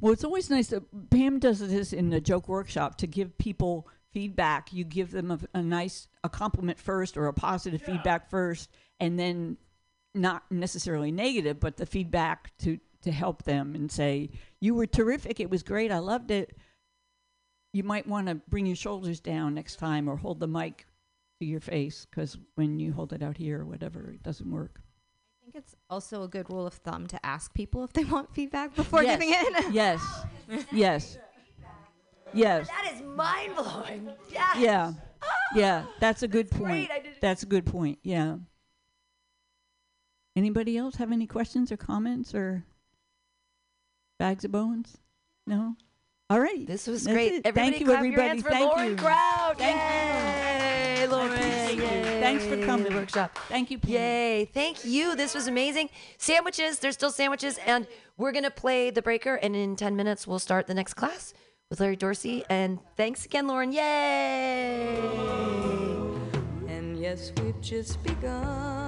Well, it's always nice that Pam does this in the joke workshop to give people feedback. You give them a, a nice a compliment first or a positive feedback first, and then not necessarily negative, but the feedback to to help them and say you were terrific. It was great. I loved it. You might want to bring your shoulders down next time or hold the mic to your face because when you hold it out here or whatever, it doesn't work. Think it's also a good rule of thumb to ask people if they want feedback before yes. giving it. yes. Yes. Yes. That is mind blowing. Yes. Yeah. Ah. Yeah. That's a good That's point. great. I didn't- That's a good point. Yeah. Anybody else have any questions or comments or bags of bones? No? All right. This was That's great. Everybody Thank you, clap everybody. your hands for Thank Lauren you. Crowd. Thank Yay, you. Lauren. Appreciate you. Yay. Thanks for coming. to the Workshop. Thank you, Pam. Yay. Thank you. This was amazing. Sandwiches. There's still sandwiches. And we're going to play the breaker. And in 10 minutes, we'll start the next class with Larry Dorsey. And thanks again, Lauren. Yay. And yes, we've just begun.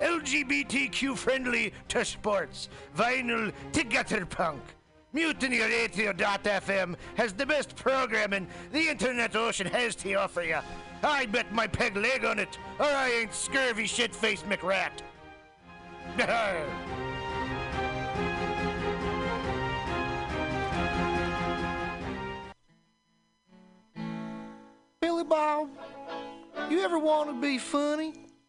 LGBTQ friendly to sports, vinyl to gutter punk. MutinyRadio.fm has the best programming the internet ocean has to offer you. I bet my peg leg on it, or I ain't scurvy shit-faced McRat. Billy Bob, you ever want to be funny?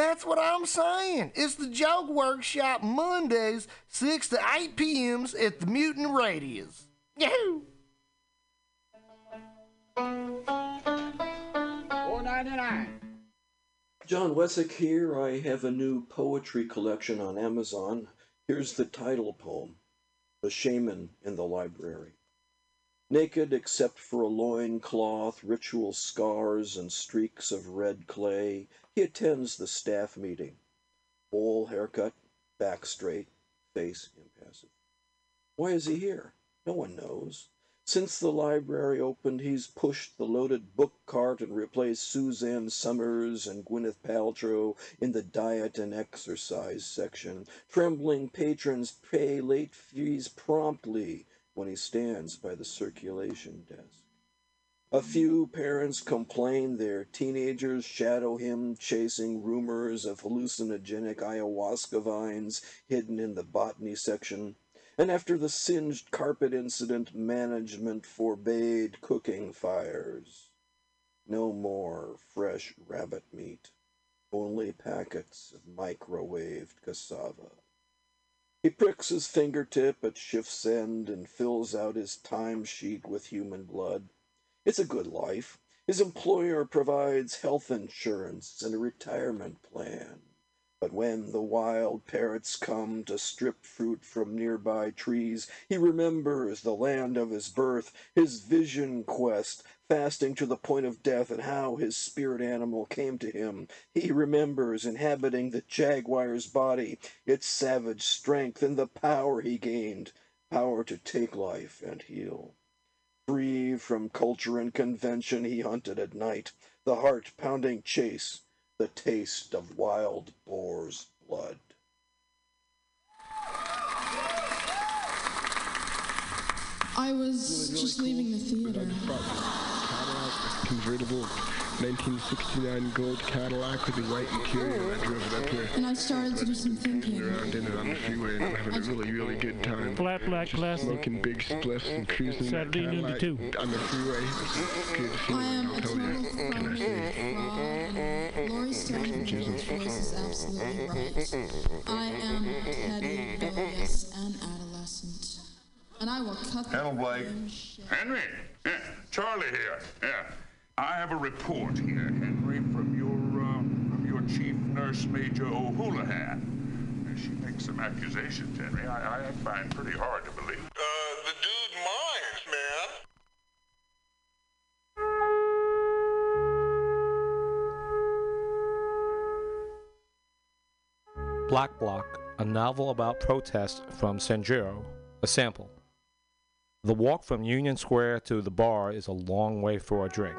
That's what I'm saying. It's the Joke Workshop Mondays, 6 to 8 p.m.s at the Mutant Radius. Yahoo! Four ninety nine. John Wesseck here. I have a new poetry collection on Amazon. Here's the title poem The Shaman in the Library. Naked except for a loin cloth, ritual scars, and streaks of red clay, he attends the staff meeting. Bowl haircut, back straight, face impassive. Why is he here? No one knows. Since the library opened, he's pushed the loaded book cart and replaced Suzanne Somers and Gwyneth Paltrow in the diet and exercise section. Trembling patrons pay late fees promptly when he stands by the circulation desk. A few parents complain their teenagers shadow him, chasing rumors of hallucinogenic ayahuasca vines hidden in the botany section. And after the singed carpet incident, management forbade cooking fires. No more fresh rabbit meat, only packets of microwaved cassava. He pricks his fingertip at shift's end and fills out his timesheet with human blood. It's a good life. His employer provides health insurance and a retirement plan. But when the wild parrots come to strip fruit from nearby trees, he remembers the land of his birth, his vision quest, fasting to the point of death, and how his spirit animal came to him. He remembers inhabiting the jaguar's body, its savage strength, and the power he gained power to take life and heal. Free from culture and convention, he hunted at night, the heart pounding chase, the taste of wild boar's blood. I was just leaving the theater. convertible 1969 gold Cadillac with the white interior. I drove it up here. And I started to do some thinking. around in it on the freeway and I'm having a really, really good time. Flat black Just classic. Smoking big spliffs and cruising that Saturday noon to Cadillac two. on the freeway. It's good I am feeling, a I'll tell total Can I say? fraud. Laurie Stone's voice is absolutely right. I am petty, rebellious, and adolescent. And I will cut the Hello, Blake. Henry. Yeah, Charlie here. Yeah. I have a report here, Henry, from your um, from your chief nurse, Major O'Houlihan. Uh, She makes some accusations, Henry. I, I find pretty hard to believe. Uh, the dude minds, man. Black Block, a novel about protest from Sanjuro, a sample. The walk from Union Square to the bar is a long way for a drink,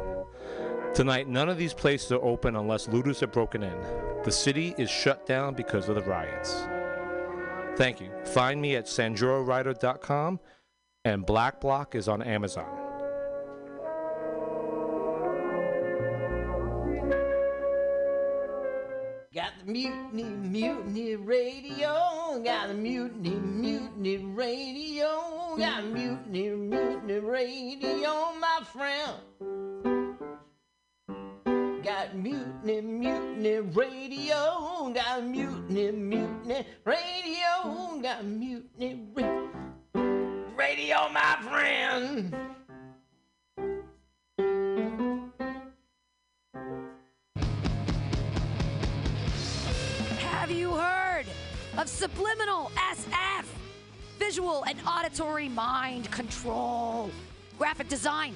Tonight, none of these places are open unless looters have broken in. The city is shut down because of the riots. Thank you. Find me at sanjurowriter.com and Black Block is on Amazon. Got the mutiny, mutiny radio. Got the mutiny, mutiny radio. Got mutiny, mutiny radio, my friend. Got mutiny, mutiny radio. Got mutiny, mutiny radio. Got mutiny ra- radio, my friend. Have you heard of Subliminal SF? Visual and auditory mind control, graphic design,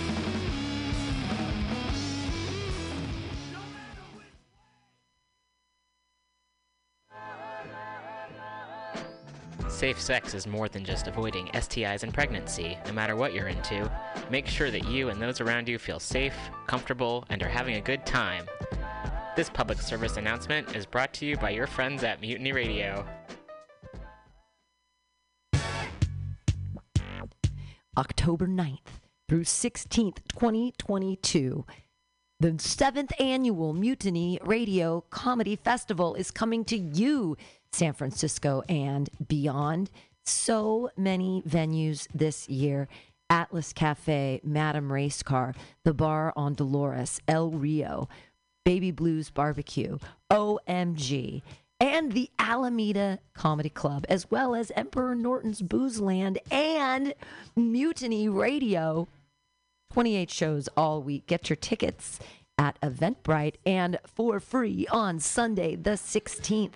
Safe sex is more than just avoiding STIs and pregnancy, no matter what you're into. Make sure that you and those around you feel safe, comfortable, and are having a good time. This public service announcement is brought to you by your friends at Mutiny Radio. October 9th through 16th, 2022. The seventh annual Mutiny Radio Comedy Festival is coming to you, San Francisco and beyond. So many venues this year Atlas Cafe, Madame Race Car, the bar on Dolores, El Rio, Baby Blues Barbecue, OMG, and the Alameda Comedy Club, as well as Emperor Norton's Booze Land and Mutiny Radio. 28 shows all week. Get your tickets at Eventbrite and for free on Sunday, the 16th.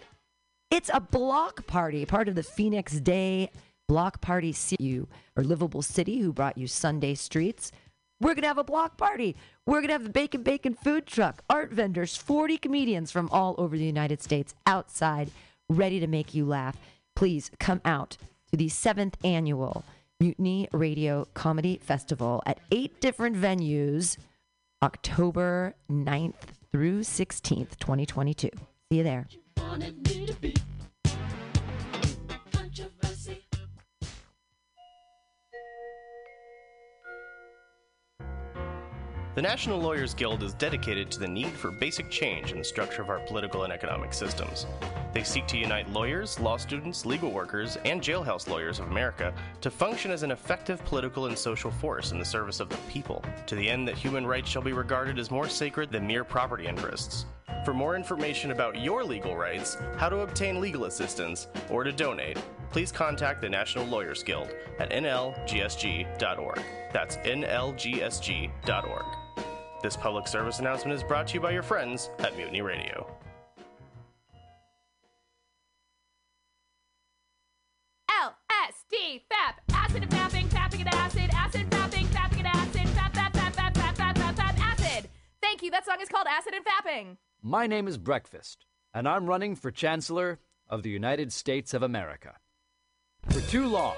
It's a block party, part of the Phoenix Day Block Party CU or Livable City, who brought you Sunday Streets. We're going to have a block party. We're going to have the Bacon Bacon food truck, art vendors, 40 comedians from all over the United States outside, ready to make you laugh. Please come out to the seventh annual Mutiny Radio Comedy Festival at eight different venues, October 9th through 16th, 2022. See you there. The National Lawyers Guild is dedicated to the need for basic change in the structure of our political and economic systems. They seek to unite lawyers, law students, legal workers, and jailhouse lawyers of America to function as an effective political and social force in the service of the people, to the end that human rights shall be regarded as more sacred than mere property interests. For more information about your legal rights, how to obtain legal assistance, or to donate, please contact the National Lawyers Guild at nlgsf.org. That's nlgsf.org. This public service announcement is brought to you by your friends at Mutiny Radio. LSD, FAP, acid and fapping, fapping and acid, acid, fapping, fapping and acid, fap, fap, fap, fap, fap, fap, fap, fap, acid. Thank you. That song is called Acid and Fapping. My name is Breakfast, and I'm running for Chancellor of the United States of America. For too long,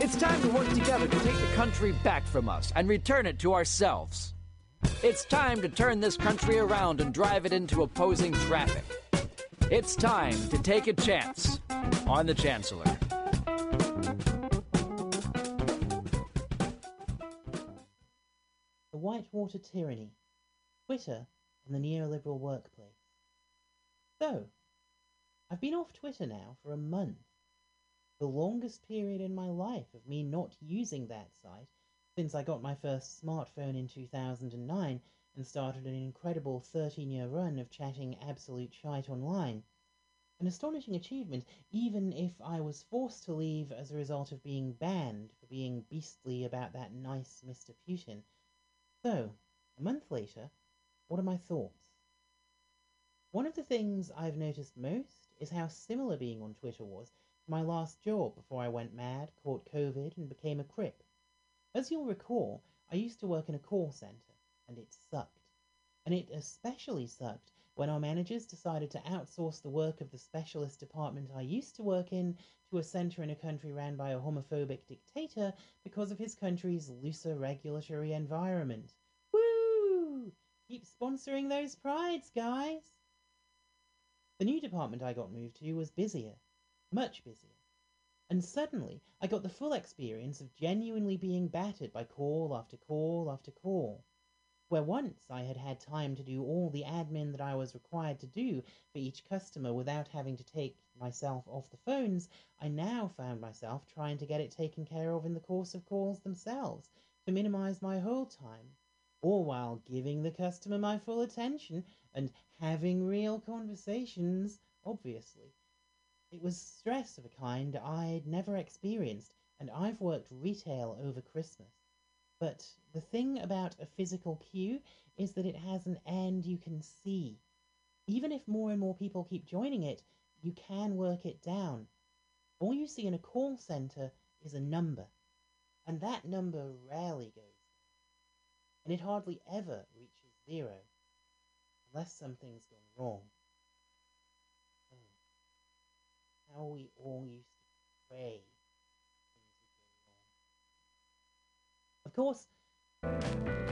It's time to work together to take the country back from us and return it to ourselves. It's time to turn this country around and drive it into opposing traffic. It's time to take a chance on the Chancellor. The Whitewater Tyranny, Twitter and the Neoliberal Workplace. So, I've been off Twitter now for a month. The longest period in my life of me not using that site since I got my first smartphone in 2009 and started an incredible 13 year run of chatting absolute shite online. An astonishing achievement, even if I was forced to leave as a result of being banned for being beastly about that nice Mr. Putin. So, a month later, what are my thoughts? One of the things I've noticed most is how similar being on Twitter was my last job before I went mad, caught COVID, and became a crip. As you'll recall, I used to work in a call centre, and it sucked. And it especially sucked when our managers decided to outsource the work of the specialist department I used to work in to a centre in a country ran by a homophobic dictator because of his country's looser regulatory environment. Woo! Keep sponsoring those prides, guys! The new department I got moved to was busier, much busier. And suddenly I got the full experience of genuinely being battered by call after call after call. Where once I had had time to do all the admin that I was required to do for each customer without having to take myself off the phones, I now found myself trying to get it taken care of in the course of calls themselves to minimize my hold time, all while giving the customer my full attention and having real conversations, obviously. It was stress of a kind I'd never experienced, and I've worked retail over Christmas. But the thing about a physical queue is that it has an end you can see. Even if more and more people keep joining it, you can work it down. All you see in a call center is a number, and that number rarely goes down, and it hardly ever reaches zero, unless something's gone wrong. Oh, how we all used to pray. Of would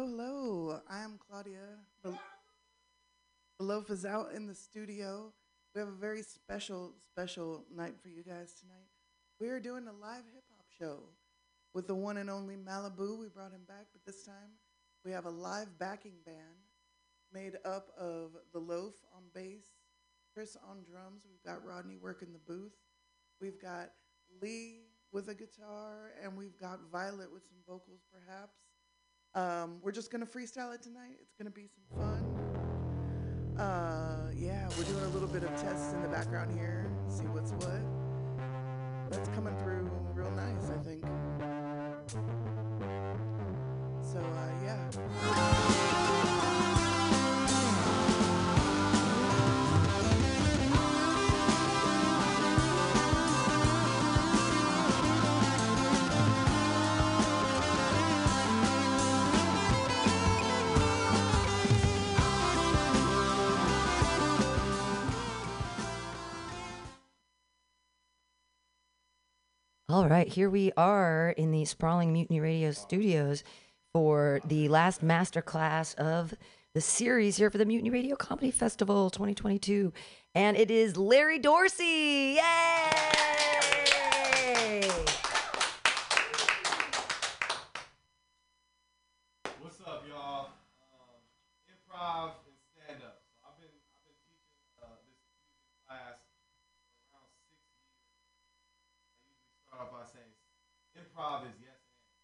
wrong. Of course, Claudia. The loaf is out in the studio. We have a very special, special night for you guys tonight. We are doing a live hip hop show with the one and only Malibu. We brought him back, but this time we have a live backing band made up of the loaf on bass, Chris on drums. We've got Rodney working the booth. We've got Lee with a guitar, and we've got Violet with some vocals, perhaps. Um, we're just gonna freestyle it tonight. It's gonna be some fun. Uh, yeah, we're doing a little bit of tests in the background here, see what's what. That's coming through real nice, I think. So, uh, yeah. All right, here we are in the Sprawling Mutiny Radio studios for the last masterclass of the series here for the Mutiny Radio Comedy Festival 2022. And it is Larry Dorsey. Yay! What's up, y'all? Um, improv and stand up. So I've been I've been teaching uh, this class for around six years. I usually start off by saying improv is yes and.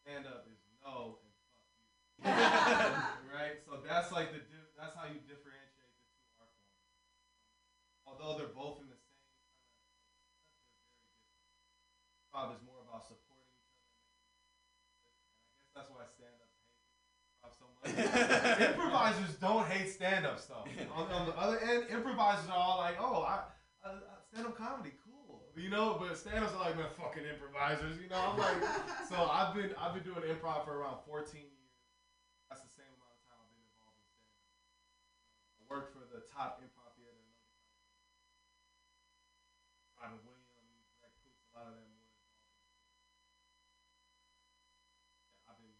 Stand up is no and fuck you. right? So that's like the di- that's how you differentiate the two art forms. Although they're both in the same kind of is more about supporting each other. And I guess that's why stand up hate improv so much. improvisers don't hate stand up stuff. On, on the other end, improvisers are all like, oh, I, uh, stand up comedy. You know, but stand ups are like, man, fucking improvisers. You know, I'm like, so I've been I've been doing improv for around 14 years. That's the same amount of time I've been involved in stand. I worked for the top improv theater in California. Robin Williams, Greg Proops, a lot of them were I've been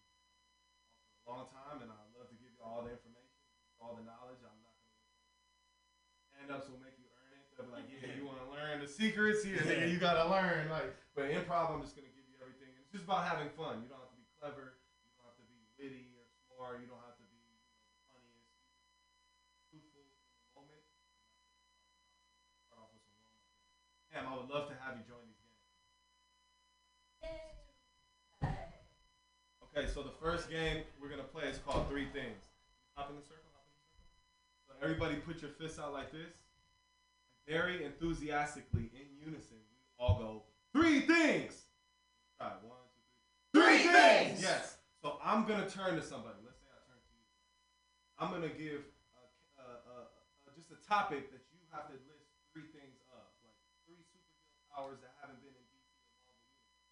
for a long time, and I'd love to give you all the information, all the knowledge. I'm not going to. Stand ups will make you the secrets here, nigga, you got to learn. Like, but improv, I'm just to give you everything. It's just about having fun. You don't have to be clever. You don't have to be witty or smart. You don't have to be you know, the funniest. Truthful in the moment. Start off with some warm-up I would love to have you join these games. Okay, so the first game we're gonna play is called Three Things. Hop in the circle, hop in the circle. So everybody put your fists out like this. Very enthusiastically, in unison, we all go, Three things! Try one, two, three. Three things! Yes. So I'm gonna turn to somebody. Let's say I turn to you. I'm gonna give a, a, a, just a topic that you have to list three things of, like three superhero powers that haven't been in DC or Marvel universe.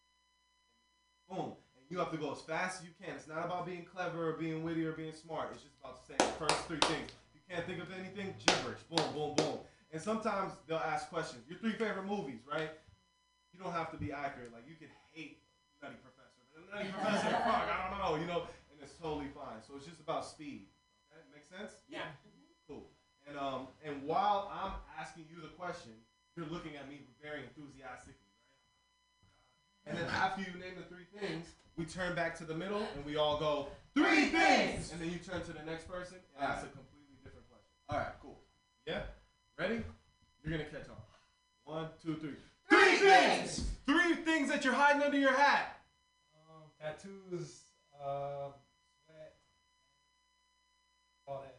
Boom. And you have to go as fast as you can. It's not about being clever or being witty or being smart. It's just about saying the first three things. You can't think of anything, gibberish. Boom, boom, boom. And sometimes they'll ask questions. Your three favorite movies, right? You don't have to be accurate. Like you can hate Nutty Professor. Nutty Professor, fuck, I don't know, you know, and it's totally fine. So it's just about speed. Okay, make sense? Yeah. Cool. And um, and while I'm asking you the question, you're looking at me very enthusiastically, right? And then after you name the three things, we turn back to the middle and we all go three things, and then you turn to the next person and ask a completely different question. All right, cool. Yeah, ready? You're gonna catch on. One, two, three. Three things! Three things that you're hiding under your hat. Um, tattoos, uh, sweat, all that.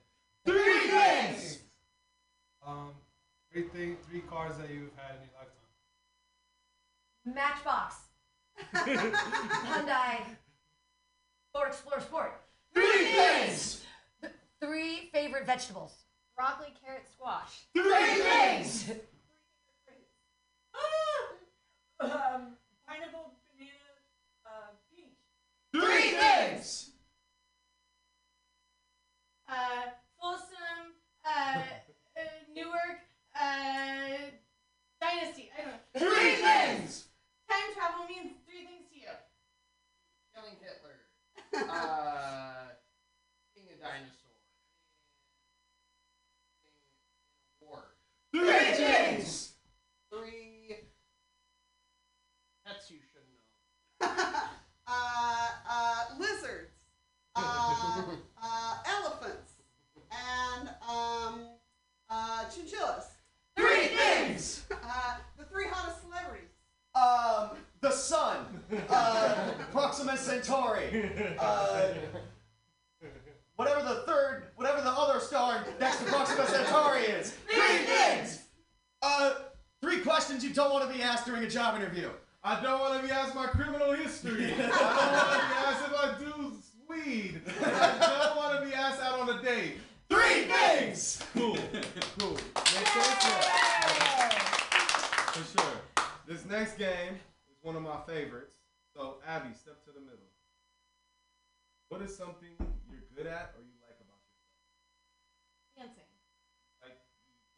Three things! Um, three thing, three cars that you've had in your lifetime. Matchbox. Hyundai. Ford Explorer Sport. Three things! Th- three favorite vegetables. Broccoli, carrot, squash. Three things! Um, pineapple, banana, uh, peach. Three things! Uh, Folsom, uh, uh, Newark, uh, Dynasty. I don't know. Three things! Time travel means three things to you. Killing Hitler. Three things. Three pets you should know. uh, uh, lizards, uh, uh, elephants, and um, uh, chinchillas. Three things. Uh, the three hottest celebrities. Um, the sun. Uh, Proxima Centauri. Uh, whatever the third, whatever the other star next to Proxima Centauri is. Three things. Uh, three questions you don't want to be asked during a job interview. I don't want to be asked my criminal history. I don't want to be asked if I do weed. I don't want to be asked out on a date. Three things. Cool. Cool. Makes sense? For sure. This next game is one of my favorites. So, Abby, step to the middle. What is something you're good at or you like about yourself? Dancing. Like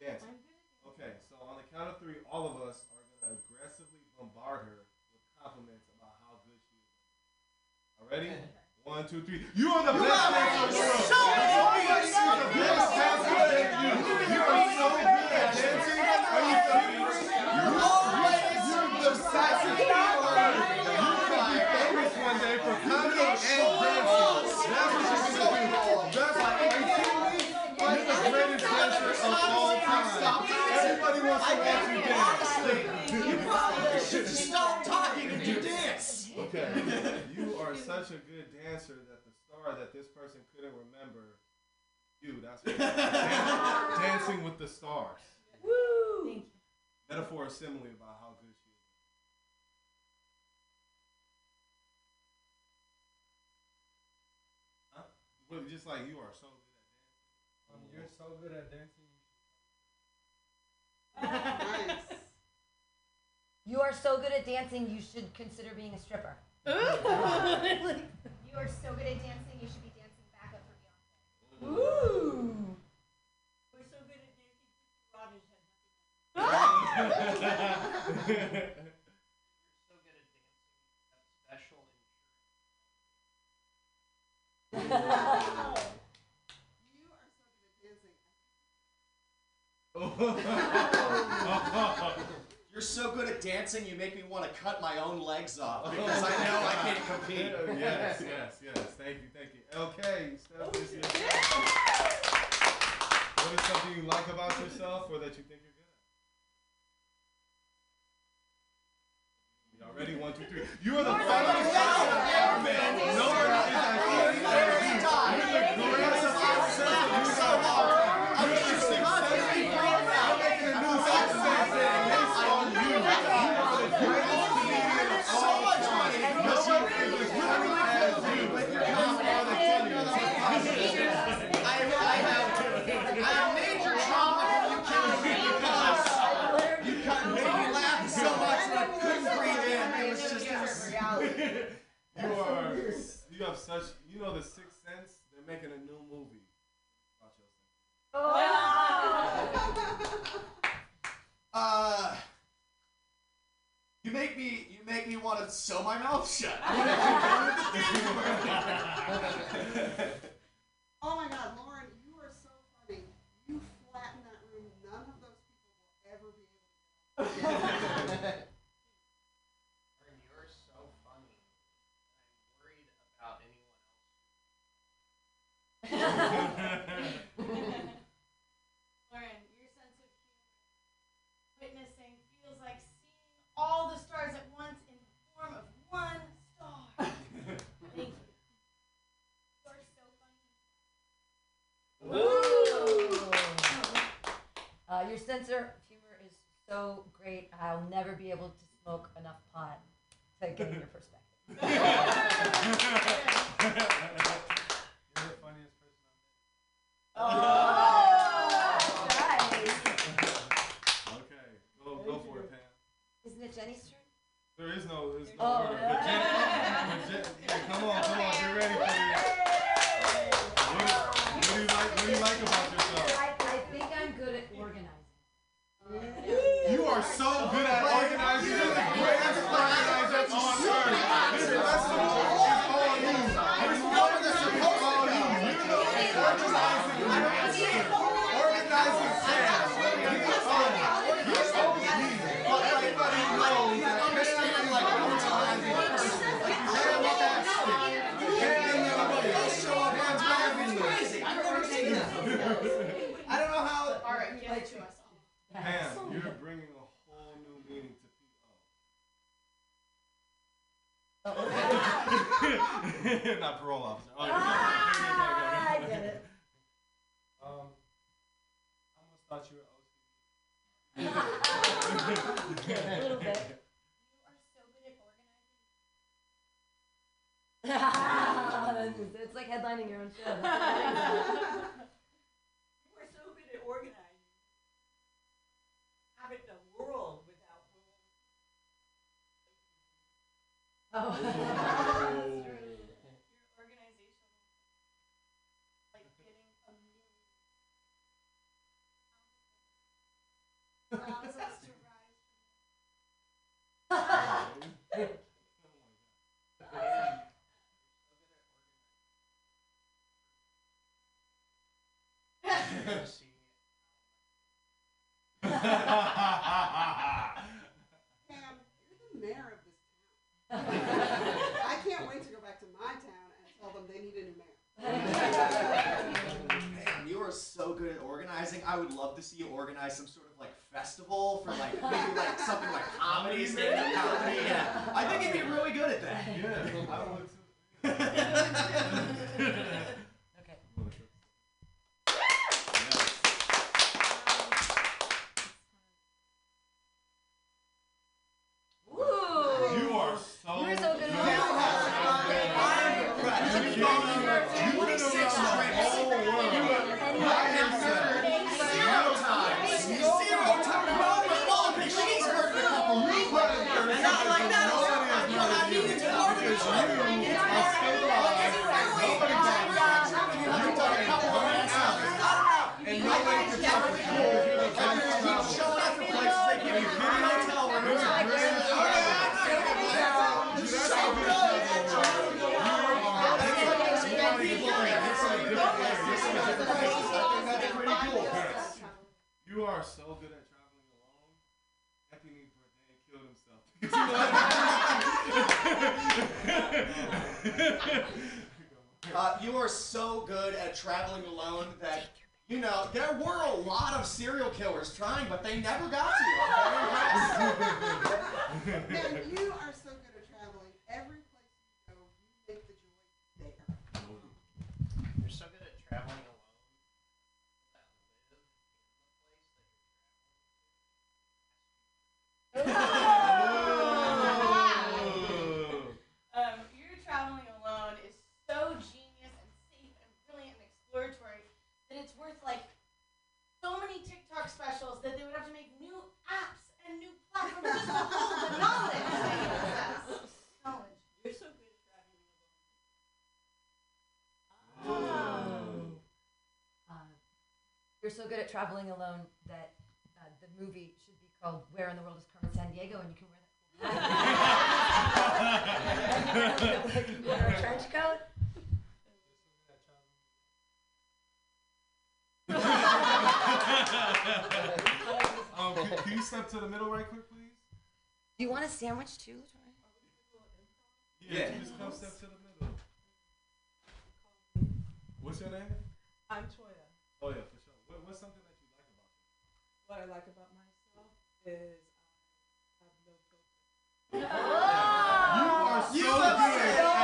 dancing. Okay, so on the count of three, all of us are gonna aggressively bombard her with compliments about how good she is. All ready? One, two, three. You are the You best dancer in the you're world. so good. You are You're so the good. best dancer You're than you. so good. You are so good at dancing. Are you serious? You're always You're the fastest people on earth. You could be famous one day for comedy and dancing. That's what you're gonna do. That's why. Are you kidding me? You're the greatest dancer of all time. Everybody wants to watch you dance. You probably should stop talking and do dance. Okay. You are such a good dancer that the star that this person couldn't remember you. That's what Dan- dancing with the stars. Woo! Thank you. Metaphor or simile about how good she is. Huh? Well, just like you are so good at dancing. Um, you're so good at dancing. You are so good at dancing, you should consider being a stripper. You are so good at dancing, you should be dancing back up for Beyonce. Ooh. We're so good at dancing. Rogers You're so good at dancing, you make me want to cut my own legs off because I know I can't compete. Oh, yes, yes, yes. Thank you, thank you. LK, Steph, this is your What is something you like about yourself or that you think you're ready? One, two, three. You are the funniest person ever met. No one is as funny as you. You're the greatest sense of humor of all time. You're the successful You're making a new success based on you. You are the greatest comedian of So all much time. money. No one is as funny as you. You are the funniest. I, I have, I have major trauma from you killing me because you cut made me laugh so much that I couldn't breathe in. It was just, it was, You are. You have such. You know the Sixth Sense. They're making a new movie. about yourself. uh, you make me, you make me want to sew my mouth shut. Oh my God, Lauren, you are so funny. You flatten that room. None of those people will ever be able to. You're so funny. I'm worried about Lauren, your sense of humor, witnessing, feels like seeing all the stars at once in the form of one star. Thank you. You are so funny. Ooh. Uh, your sense of humor is so great. I'll never be able to smoke enough pot to get in your perspective. You're the funniest person Oh, okay, go go for it, Pam. Isn't it Jenny's turn? There is no, there's no Oh, order. But Jen, but Jen, yeah, come on, come on, get ready for this. What, what do you like? What do you like about yourself? I, I think I'm good at organizing. You are so good at organizing. You're the greatest organizer on earth. This restaurant is all you. This office is all you. You're the Organizing, I don't understand. Organizing Sam. He's OG, but everybody knows that Christian, like, organizing person. Sam Basket. And everybody else show up on driving list. I've never seen that before. I don't know how. All right, give it to us. Pam, you're bringing a whole new meaning to PO. Not parole officer. Oh, Ah, I get it. Um, I almost thought you were OC. A little bit. That's- it's like headlining your own show. You are so good at organizing. Having the world without Oh. Your organization, like getting a million allows us to rise. Pam, you're the mayor of this town. I can't wait to go back to my town and tell them they need a new mayor. Man, you are so good at organizing. I would love to see you organize some sort of like festival for like maybe like something like comedy, stand-up comedy. Yeah, I think you'd be really good at that. Yeah, I would too. So good at traveling alone that uh, the movie should be called "Where in the World Is Carmen Sandiego?" and you can wear that. cool wear a trench coat. um, can, can you step to the middle right quick, please? Do you want a sandwich too? Latoya? Yeah, just come step to the middle. What's your name? I'm Toya. Oh what's something that you like about you? What I like about myself is I have no filter. You are so good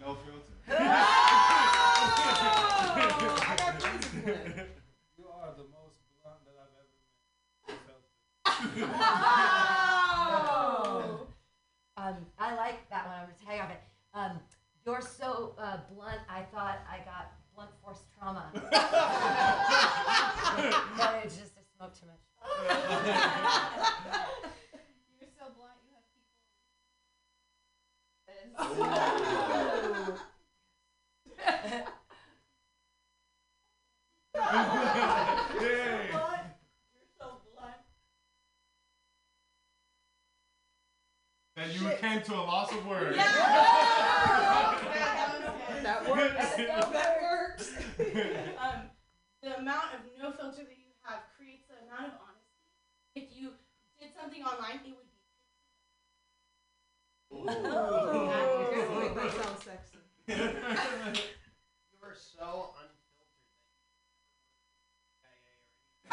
no filter. Oh, I got You are the most blunt that I've ever met. oh. um, I like that one. I'm gonna tag on it. Um, you're so uh, blunt. I thought I got blunt force trauma. but it's just I smoked too much. That you Shit. came to a loss of words. Yeah. that works. That works. um, the amount of no filter that you have creates the amount of honesty. If you did something online, it would you're so sexy.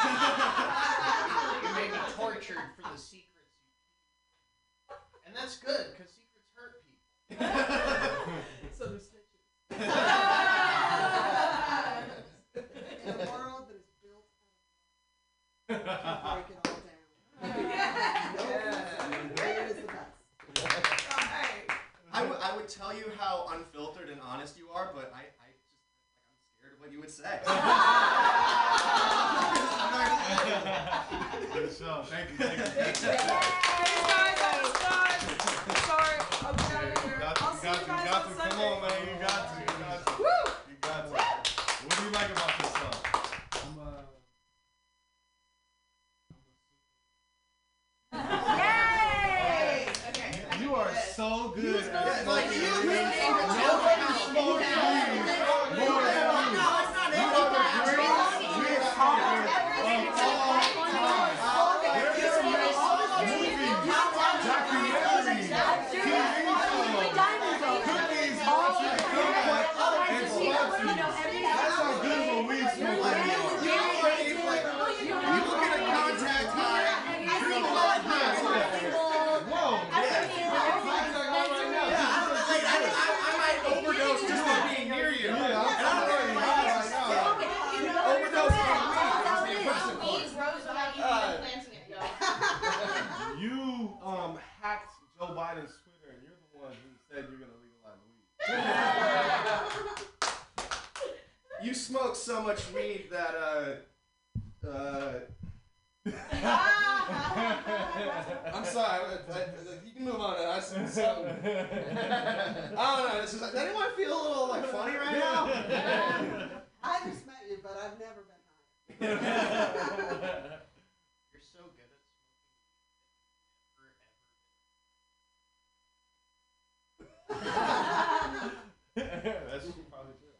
you are tortured for the secrets you keep. And that's good, because secrets hurt people. so. In a world that is built on. tell you how unfiltered and honest you are, but I, I just, like, I'm scared of what you would say. so, thank you, thank you. you smoke so much weed that uh, uh. I'm sorry. I, I, you can move on. I, something. I don't know. This is, does anyone feel a little like funny right now? I just met you, but I've never been high.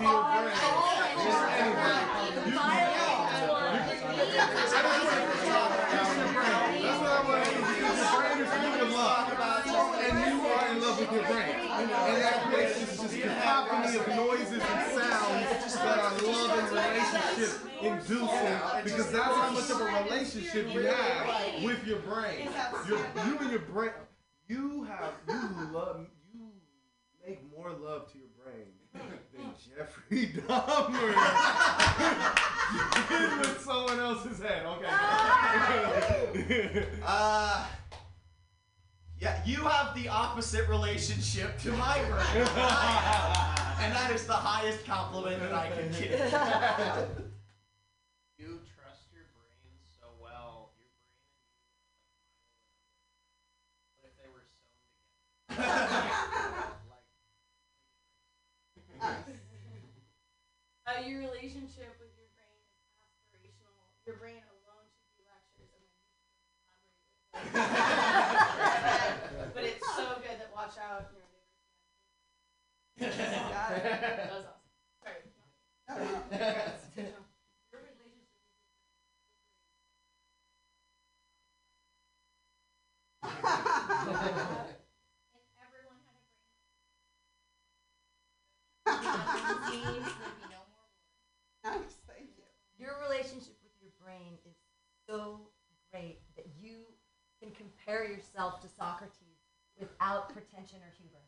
appeal brand. Just anybody. You can That's what I want to do. Your brain is full of love. And you are in love with your brain. And that creates just cacophony of noises and sounds that are love and relationship inducing. Because that's how much of a relationship you have with your brain. Your, you and your brain. You have, you love, you make more love to your thing than Jeffrey Dahmer did with someone else's head. Okay. uh, yeah, you have the opposite relationship to my brain. and that is the highest compliment that I can give. Ha ha ha! Uh, your relationship with your brain is aspirational. Your brain alone should be lectures, and then you should collaborate but it's so good that watch out. Your oh, that was awesome. Sorry. No, no, and everyone had a brain. so great that you can compare yourself to Socrates without pretension or hubris.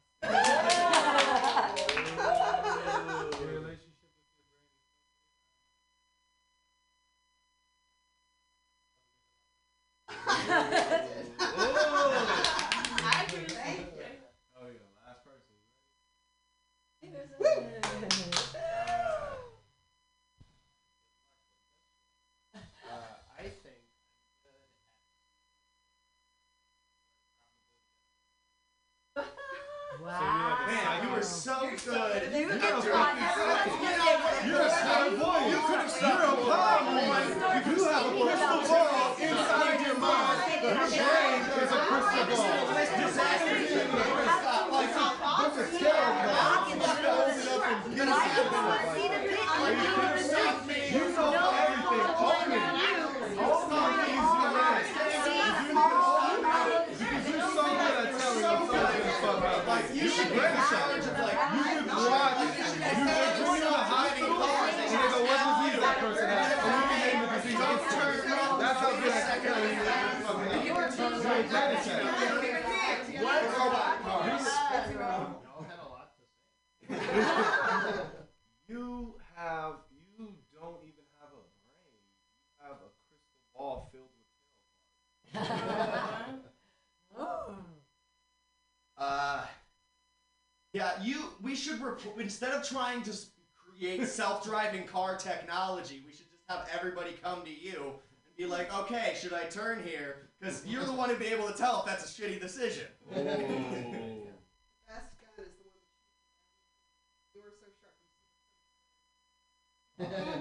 be able to tell if that's a shitty decision.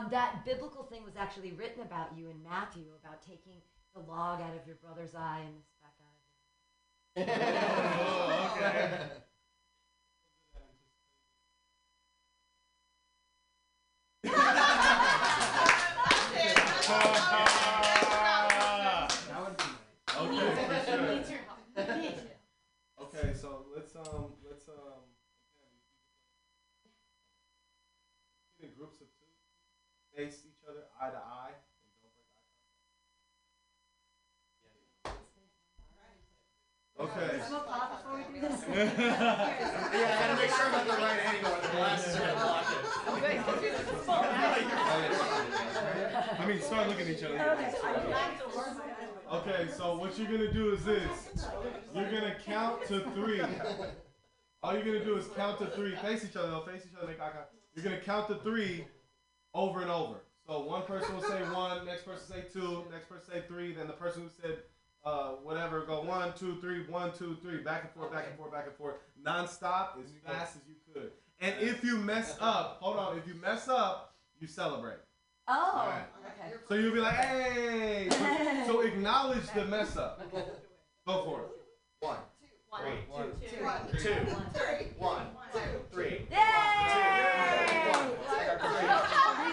Um, that biblical thing was actually written about you in Matthew about taking the log out of your brother's eye and the speck out of your. Oh. Okay, for sure. Okay, so let's um let's um get in groups of two, face each other eye to eye. and don't break eye contact. Okay. Can I smoke pot before we do this? Yeah, I gotta make sure I'm at the right angle or the glasses are gonna block it. I mean, start looking at each other. Okay, so what you're gonna do is this. You're gonna count to three. All you're gonna do is count to three. Face each other. They'll face each other. Make eye contact. You're gonna count to three, over and over. So one person will say one, next person say two, next person say three. Then the person who said uh, whatever go one, two, three, one, two, three, back and forth, back and forth, back and forth, nonstop as fast as you could. And if you mess up, hold on. If you mess up, you celebrate. Oh, Alright. okay. So you'll be like, hey. So, so acknowledge the mess up. Go for it. One, One, three, two, one, two, two, one, three, one, two, three,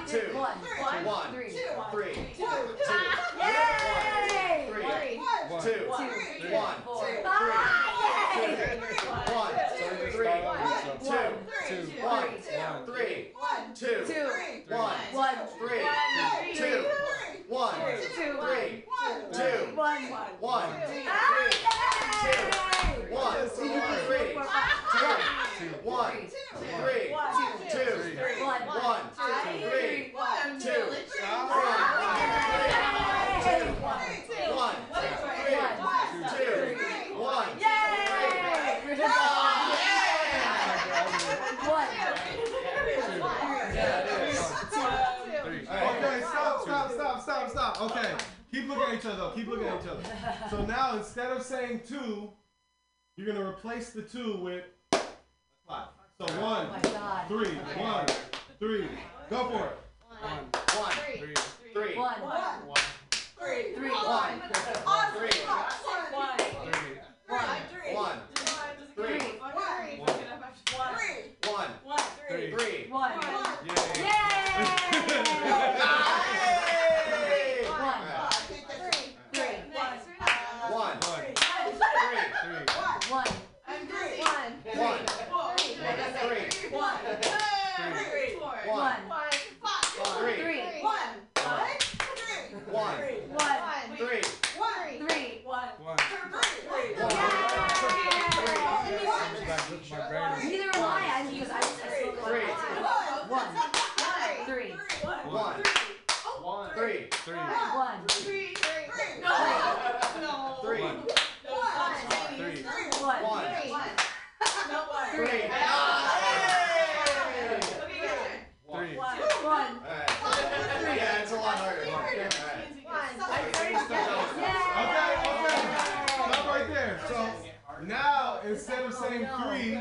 Two, two, one, one, one, three, three, two, two, Yay! three, Three, two, two, one, three, one, four, three, five, two, yay! one, three, two, one, three, two, Two, one, one, three, three, two, one, two, three, two, one, one, three, two, one, three, two, one, three, two, One, one, three, one, two, one, three, two, one, Okay, stop, stop, stop, stop, stop. Okay, keep looking at each other. Keep looking at each other. So now instead of saying two, you're gonna replace the two with a clap. So one, three, one, three. Go for it. one, three, three, One. three, Three. one, three, One. one, three, one, three, One. Yay! One. Three. One, One. three, One. one, three, One. One, three, Three. one, One. three, One. One. Three. Neither am I. I because I, I spoke Three. One. Three. one, one, three, three, One. three, One. Oh, three, One. one, three. One. One. Alright. Yeah, it's a lot harder. Alright. Okay, okay. Stop right there. So now three,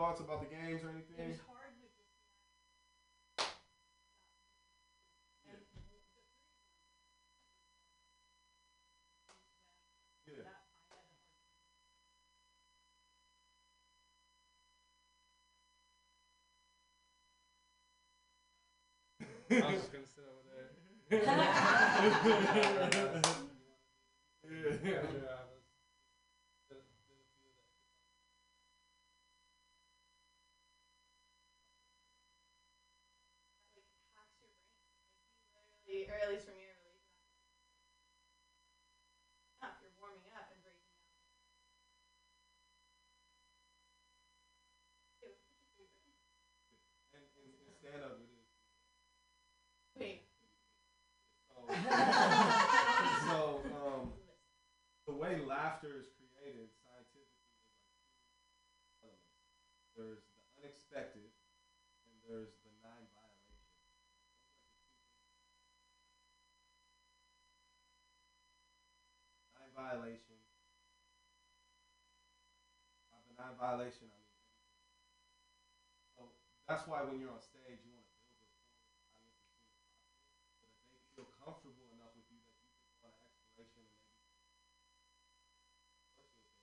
thoughts about the games or anything? Yeah. I was just gonna sit over there. Yeah. Really, or at least for me, it really up. You're warming up and breaking And, and, and stand up it is. Wait. So, so um, the way laughter is created scientifically is like. There's the unexpected and there's the non-violation. Non-violation. By non-violation, I mean. That's why when you're on stage, you want to build rapport the so that they feel comfortable enough with you that you can go on an exploration and maybe things.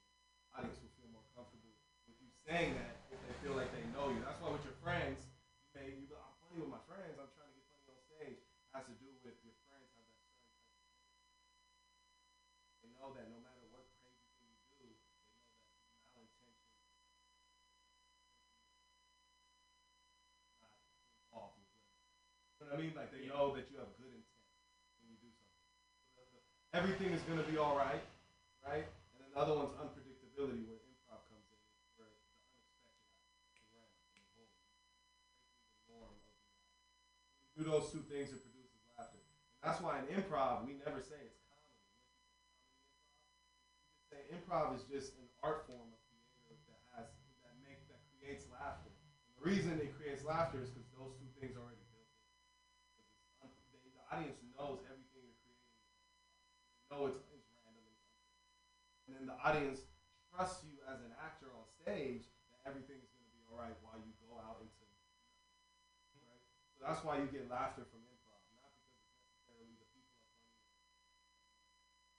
Audience will feel more comfortable with you saying that if they feel like they know you. That's why with your friends, you may you be like, I'm funny with my friends. I'm trying to get funny on stage. It has to do with your friends have that certain type of they know that no matter what crazy thing you do, they know that malintention not involved with it. You know what I mean? Like they know that you have good intent when you do something. Everything is gonna be all right, right? And then the other one's unpredictability, where improv comes in, where the unexpected happens, do those two things, it produces laughter. And that's why in improv, we never say it's comedy. Say improv is just an art form of theater that has that make that creates laughter. And the reason it creates laughter is because those two things are already built in. 'Cause it's un- the, the audience knows everything you're creating. They know it's, it's random and then the audience trusts you as an actor on stage that everything is going to be all right while you go out into right. So that's why you get laughter from improv, not because it's necessarily the people are funny.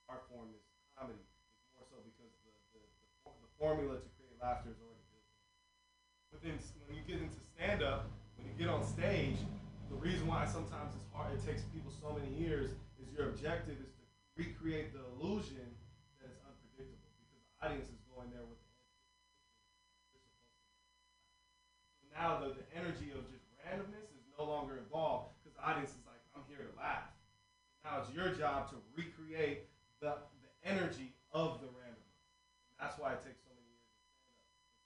Art form is comedy. It's more so because the the, the, the formula to create laughter is already built. Within s- when you get into stand up, when you get on stage, the reason why sometimes it's hard, it takes people so many years, is your objective is to recreate the illusion that it's unpredictable because the audience is going there with the energy. Now the, the energy of just randomness is no longer involved because the audience is like, I'm here to laugh. Now it's your job to recreate the, the energy of the randomness. And that's why it takes so many years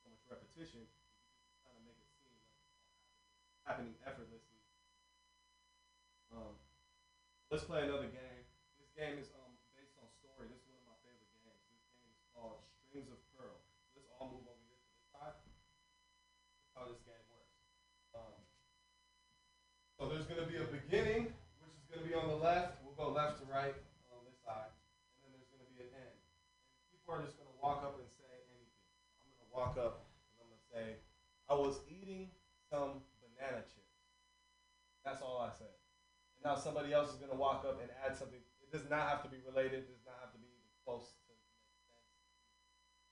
so much repetition to kind of make it seem like happening effortlessly. Let's play another game. This game is um based on story. This is one of my favorite games. This game is called Strings of Pearl. Let's all move over here to side. How this game works. Um, so there's gonna be a beginning, which is gonna be on the left. We'll go left to right on this side, and then there's gonna be an end. And people are just gonna walk up and say anything. I'm gonna walk up and I'm gonna say, I was eating some banana chips. That's all I said. Now somebody else is gonna walk up and add something. It does not have to be related. It does not have to be even close to.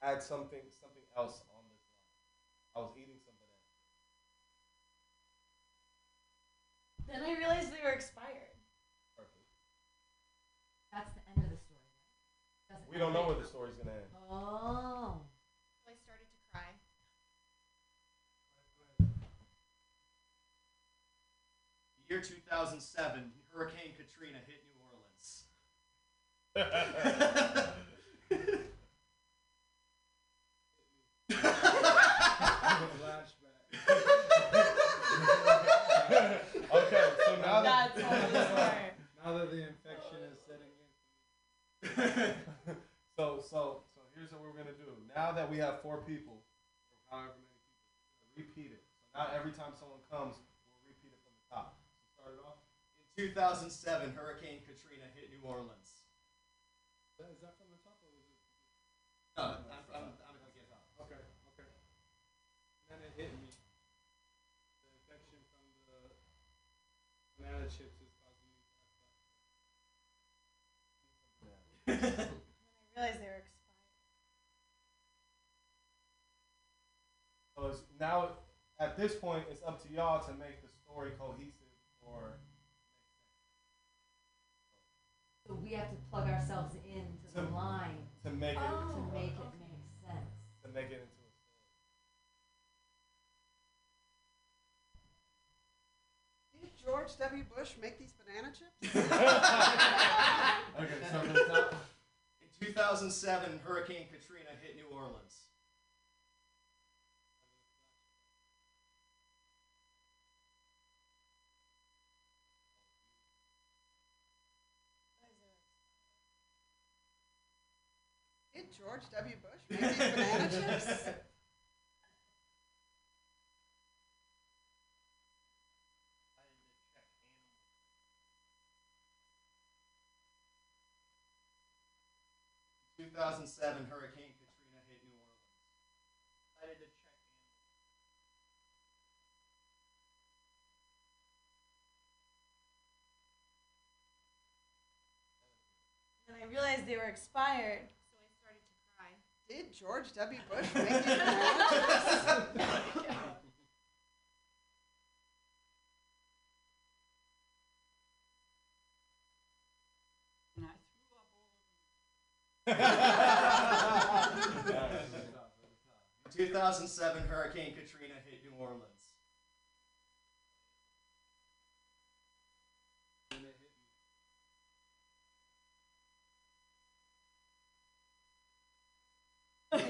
Add something something else on this line. I was eating some banana. Then I realized they were expired. Perfect. That's the end of the story. Doesn't We don't know where the story's gonna end. Oh. I started to cry. Year 2007, Hurricane Katrina hit New Orleans. okay, so now that the. Now that the infection is setting in. so so so here's what we're gonna do. Now that we have four people, however many people, repeat it. So now every time someone comes, 2007, Hurricane Katrina hit New Orleans. Is that from the top or was it? No, I'm, I'm, I'm gonna get up. Okay, okay. Then it hit me. The infection from the banana chips is causing me to have I realized they were expired. Oh, so now at this point, it's up to y'all to make the story cohesive or So we have to plug ourselves into the line to make it to make it make sense. to make it into a story. Did George W. Bush make these banana chips? Okay, start from the top. In 2007, Hurricane Katrina hit New Orleans. Did George W. Bush make these banana chips? In 2007, Hurricane Katrina hit New Orleans. I decided to check Then I realized they were expired. So I started to cry. Did George W. Bush make these banana? And I over In 2007, Hurricane Katrina hit New Orleans.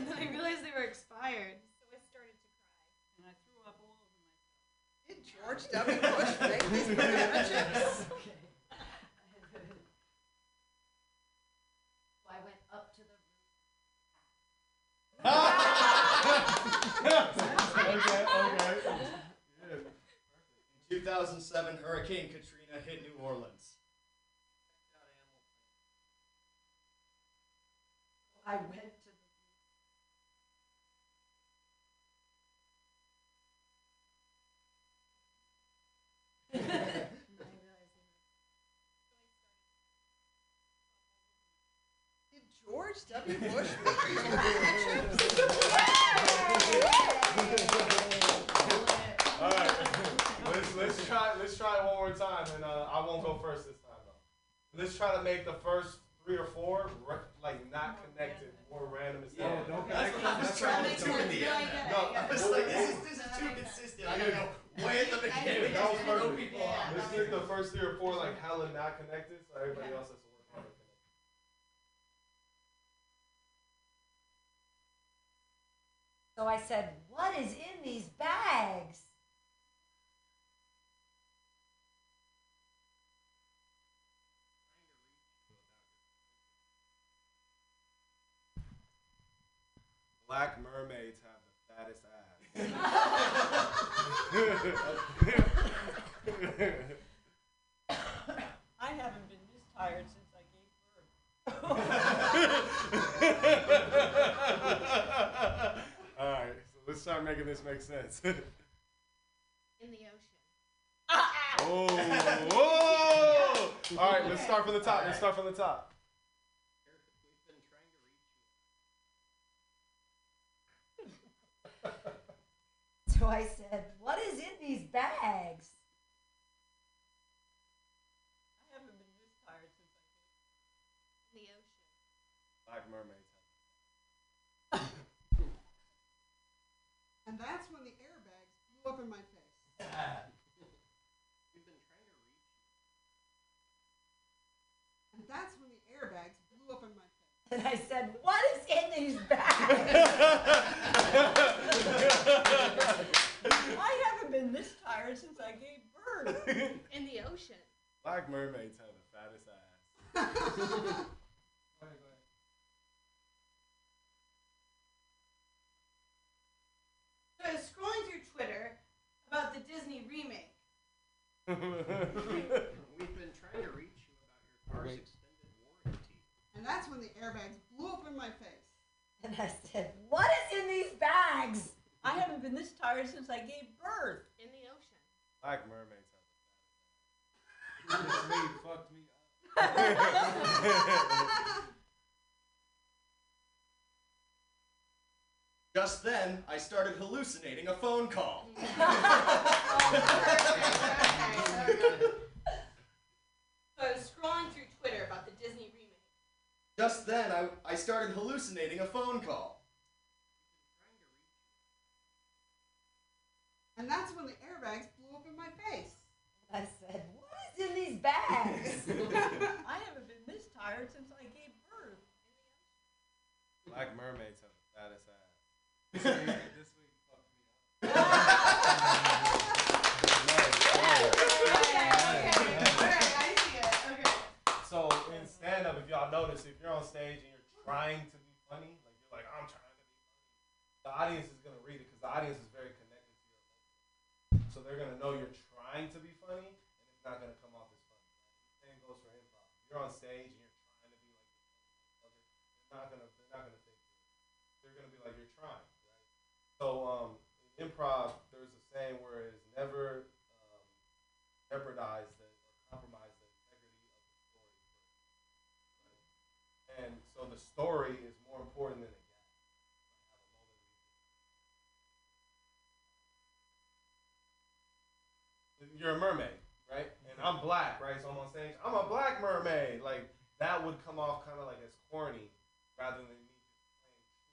And then I realized they were expired. So I started to cry. and I threw up all over myself. Did George W. Bush make these banana chips? So I went up to the okay, okay. In 2007, Hurricane Katrina hit New Orleans. I went to the Did George W. Bush? All right, let's let's try let's try it one more time, and uh, I won't go first this time though. Let's try to make the first three or four like not connected, more random and stuff. Yeah, don't That's what I was trying to do in the end. No, I was like, this is, this is too consistent. I gotta go Way at the beginning. That was perfect. Yeah, Let's get the first three or four like hella not connected, so everybody yeah. else has to work harder. So I said, "What is in these bags?" Black mermaid. I haven't been this tired since I gave birth. All right, so let's start making this make sense. In the ocean. oh, whoa! All right, let's start from the top. Let's start from the top. So I said, What is in these bags? I haven't been this tired since I In the ocean. Black mermaids. And that's when the airbags blew up in my face. We've been trying to reach And that's when the airbags blew up in my face. And I said, What is in these bags? I haven't been this tired since I gave birth. In the ocean. Black mermaids have the fattest ass. So I was scrolling through Twitter about the Disney remake. We've been trying to reach you about your car's extended warranty. And that's when the airbags blew up in my face. And I said, What is in these bags? I haven't been this tired since I gave birth. In the ocean. Black mermaids have the fattest ass. This maid fucked me up. Just then, I started hallucinating a phone call. Oh, so I was scrolling through Twitter about the Disney remake. Just then, I, I started hallucinating a phone call. And that's when the airbags blew up in my face. I said, What is in these bags? I haven't been this tired since I gave birth. Black mermaids have the fattest ass. This week, this week fucked me up. So in stand up, if y'all notice, if you're on stage and you're trying to be funny, like you're like, I'm trying to be funny, the audience is gonna read it because the audience is very connected to your. So they're gonna know you're trying to be funny, and it's not gonna come off as funny. Same goes for improv. If you're on stage and you're trying to be like, they're not gonna, they're not gonna think. They're gonna be like, you're trying, right? So um, improv, there's a saying where it's never um, jeopardize the or compromise the integrity of the story. Right? And so the story is more important than the gag. You're a mermaid, right? And I'm black, right? So I'm on stage. I'm a black mermaid. Like that would come off kind of like as corny, rather than me just playing true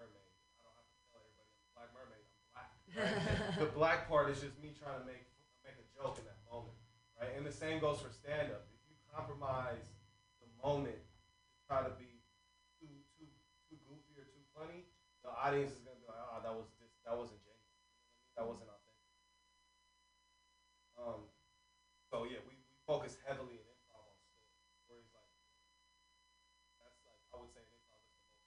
mermaid. I don't have to tell everybody I'm a black mermaid. I'm black. Right? the black part is just me trying to make make a joke in that moment, right? And the same goes for stand up. If you compromise the moment try to be too too too goofy or too funny, the audience is gonna be like, oh, that was this that wasn't genuine. That wasn't authentic. Um, so yeah, we, we focus heavily in improv on story. Stories like that's like I would say improv is the most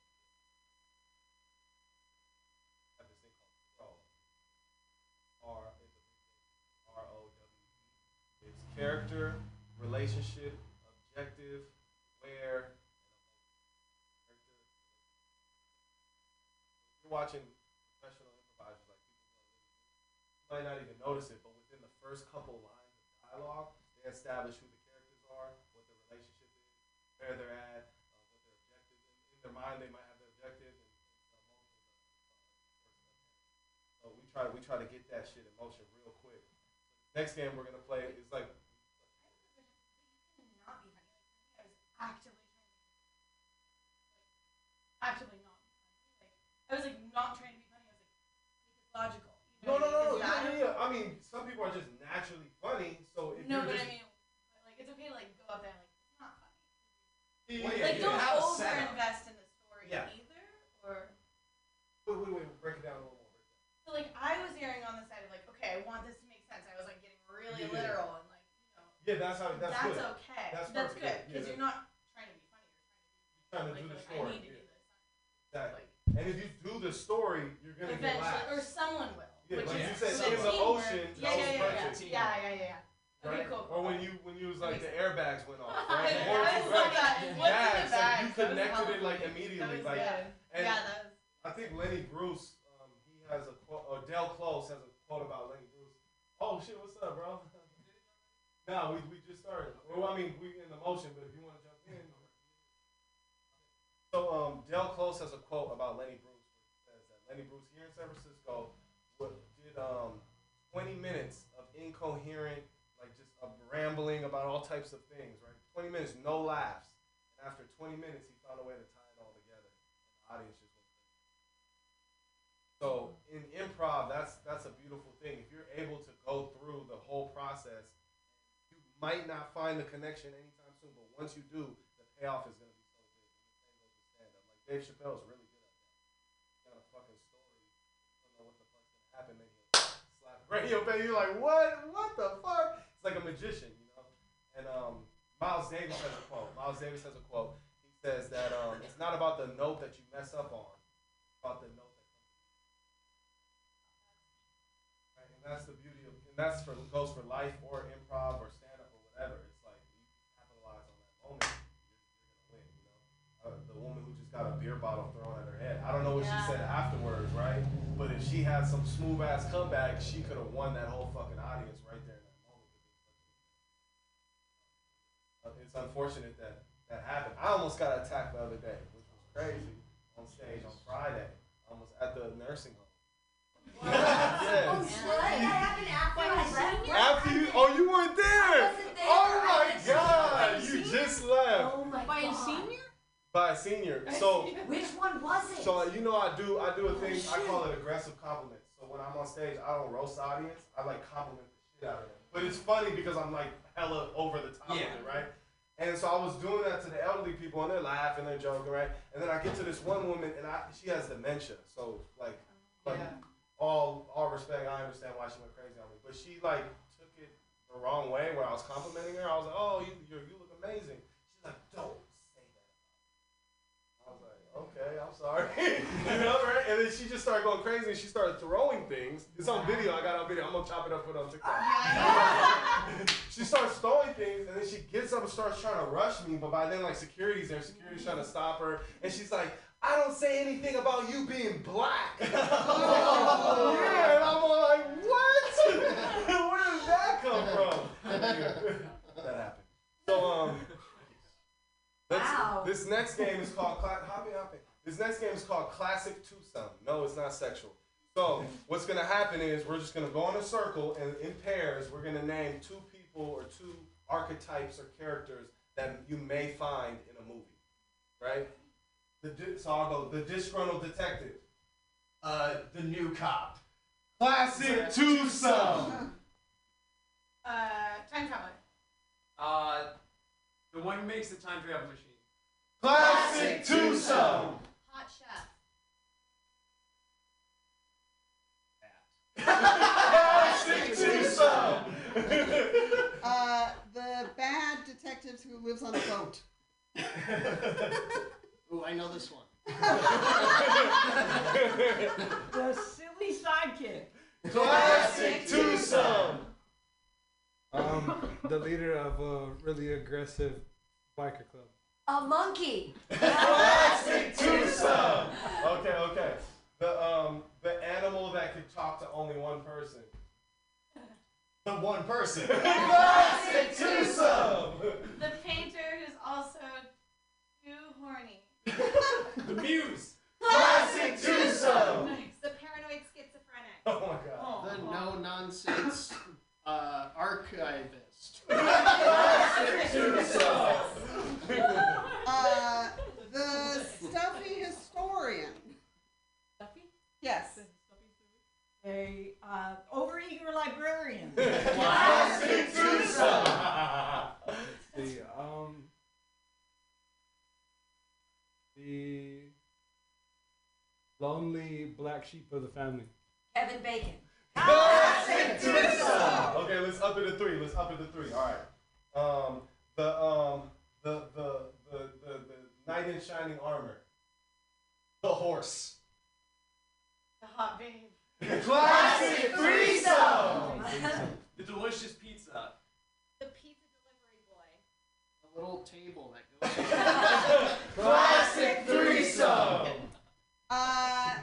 have this thing called ROW. R is R O W. It's character, relationship, objective, where, and emotion. Character. If you're watching professional improvisers like people might not even notice it, but within the first couple lines of dialogue, they establish who the characters are, what the relationship is, where they're at, uh, what their objective is. In their mind, they might have their objective, and, the emotions uh, So we try we try to get that shit in motion real quick. Next game we're gonna play is like actively trying to like, actively not be funny. Like I was like not trying to be funny. I was like, make logical. You no know no what I no mean? yeah, yeah, yeah. I mean, some people are just naturally funny, so if No, you're but just, I mean, like it's okay to like go up there and like it's not funny. Yeah, like yeah, yeah, don't have a over invest in the story Yeah. either. Or wait wait wait, break it down a little more. so like I was erring on the side of like, okay, I want this to make sense. I was like getting really Yeah, yeah, yeah. literal and like you know. Yeah, that's how that's, that's, good. okay. That's, That's, perfect. good Yeah, because yeah, you're not trying to be funny. You're trying to You're do the like, story. I need to yeah. do this. Exactly. And if you do the story, you're gonna get Eventually, or someone will. Yeah, which like is you said, so in the teamwork. ocean, Yeah, that yeah, yeah, yeah, yeah, yeah, yeah, yeah. Okay, Right? cool. Or when you when you was like the airbags went off. Right? Yeah, The air I was saw that. What's in the Yeah, like bags? you connected it like immediately. That was like, good. and Yeah, that was- I think Lenny Bruce, um, he has a quote, or Del Close has a quote about Lenny Bruce. Oh shit, what's up, bro? no, we, we just started. Well, I mean, we in the motion, but if you want to jump in. So, um, Del Close has a quote about Lenny Bruce. Says that Lenny Bruce here in San Francisco did um, 20 minutes of incoherent, like just a rambling about all types of things, right? 20 minutes, no laughs. And after 20 minutes, he found a way to tie it all together. And The audience just went. So in improv, that's that's a beautiful thing. If you're able to go through the whole process, you might not find the connection anytime soon, but once you do, the payoff is going to be so big. And the same goes with stand-up. Like Dave Chappelle is really good at that. Got a fucking story. Don't know what the fuck's to happen, then he'll slap in your. You're like, what? What the fuck? It's like a magician, you know. And um, Miles Davis has a quote. Miles Davis has a quote. He says that um, it's not about the note that you mess up on, it's about the note that comes. Right? And that's the beauty of, and that's for goes for life or improv or stand got a beer bottle thrown at her head. I don't know what she said afterwards, right? But if she had some smooth ass comeback, she could have won that whole fucking audience right there in that moment. Uh, It's unfortunate that that happened. I almost got attacked the other day, which was crazy, on stage on Friday, almost at the nursing home. yes. Oh, shit. That happened after I left? After you, oh, you weren't there. wasn't there. Oh my was- God, By a you senior? just left Oh my By a senior? By a senior. So Which one was it? so you know I do I do a oh, thing I call it aggressive compliments. So when I'm on stage, I don't roast the audience. I like compliment the shit out of them. But it's funny because I'm like hella over the top Yeah. of it, right? And so I was doing that to the elderly people, and they're laughing, they're joking, right? And then I get to this one woman, and I she has dementia. So like, like all all respect, I understand why she went crazy on me, but she like took it the wrong way where I was complimenting her. I was like, oh, you you you look amazing. She's like, don't say that. I was like, okay, I'm sorry. you know, right? And then she just started going crazy and she started throwing things. It's on video. I got it on video. I'm gonna chop it up put it on TikTok. she starts throwing things and then she gets up and starts trying to rush me. But by then, like security's there. Security's trying to stop her, and she's like. I don't say anything about you being black. yeah, and I'm like, what? Where did that come from? that happened. So um, let's- Wow. this next game is called Cla- Hoppy Hoppy. This next game is called Classic Twosome. No, it's not sexual. So what's gonna happen is we're just gonna go in a circle and in pairs we're gonna name two people or two archetypes or characters that you may find in a movie, right? The di- so I'll go the disgruntled detective. Uh, the new cop. Classic twosome. Uh, time traveler. Uh, the one who makes the time travel machine. Classic twosome. Hot chef. Classic twosome. Uh, the bad detective who lives on a boat. Ooh, I know this one. The silly sidekick. Classic twosome. Um, the leader of a really aggressive biker club. A monkey. Classic twosome. Okay, okay. The um the animal that could talk to only one person. The one person. Classic twosome. The painter who's also too horny. The muse. Classic twosome. Nice. The paranoid schizophrenic. Oh my god. The no nonsense uh, archivist. Uh, the stuffy historian. Stuffy? Yes. A uh, overeager librarian. Classic twosome. Let's see. Um, the lonely black sheep of the family. Kevin Bacon. Classic twosome. Okay, let's up it to three. Let's up it to three. All right. Um, the um, the the the the, the knight in shining armor. The horse. The hot babe. Classic threesome. the delicious pizza. The pizza delivery boy. The little table that goes. Classic threesome. Uh, the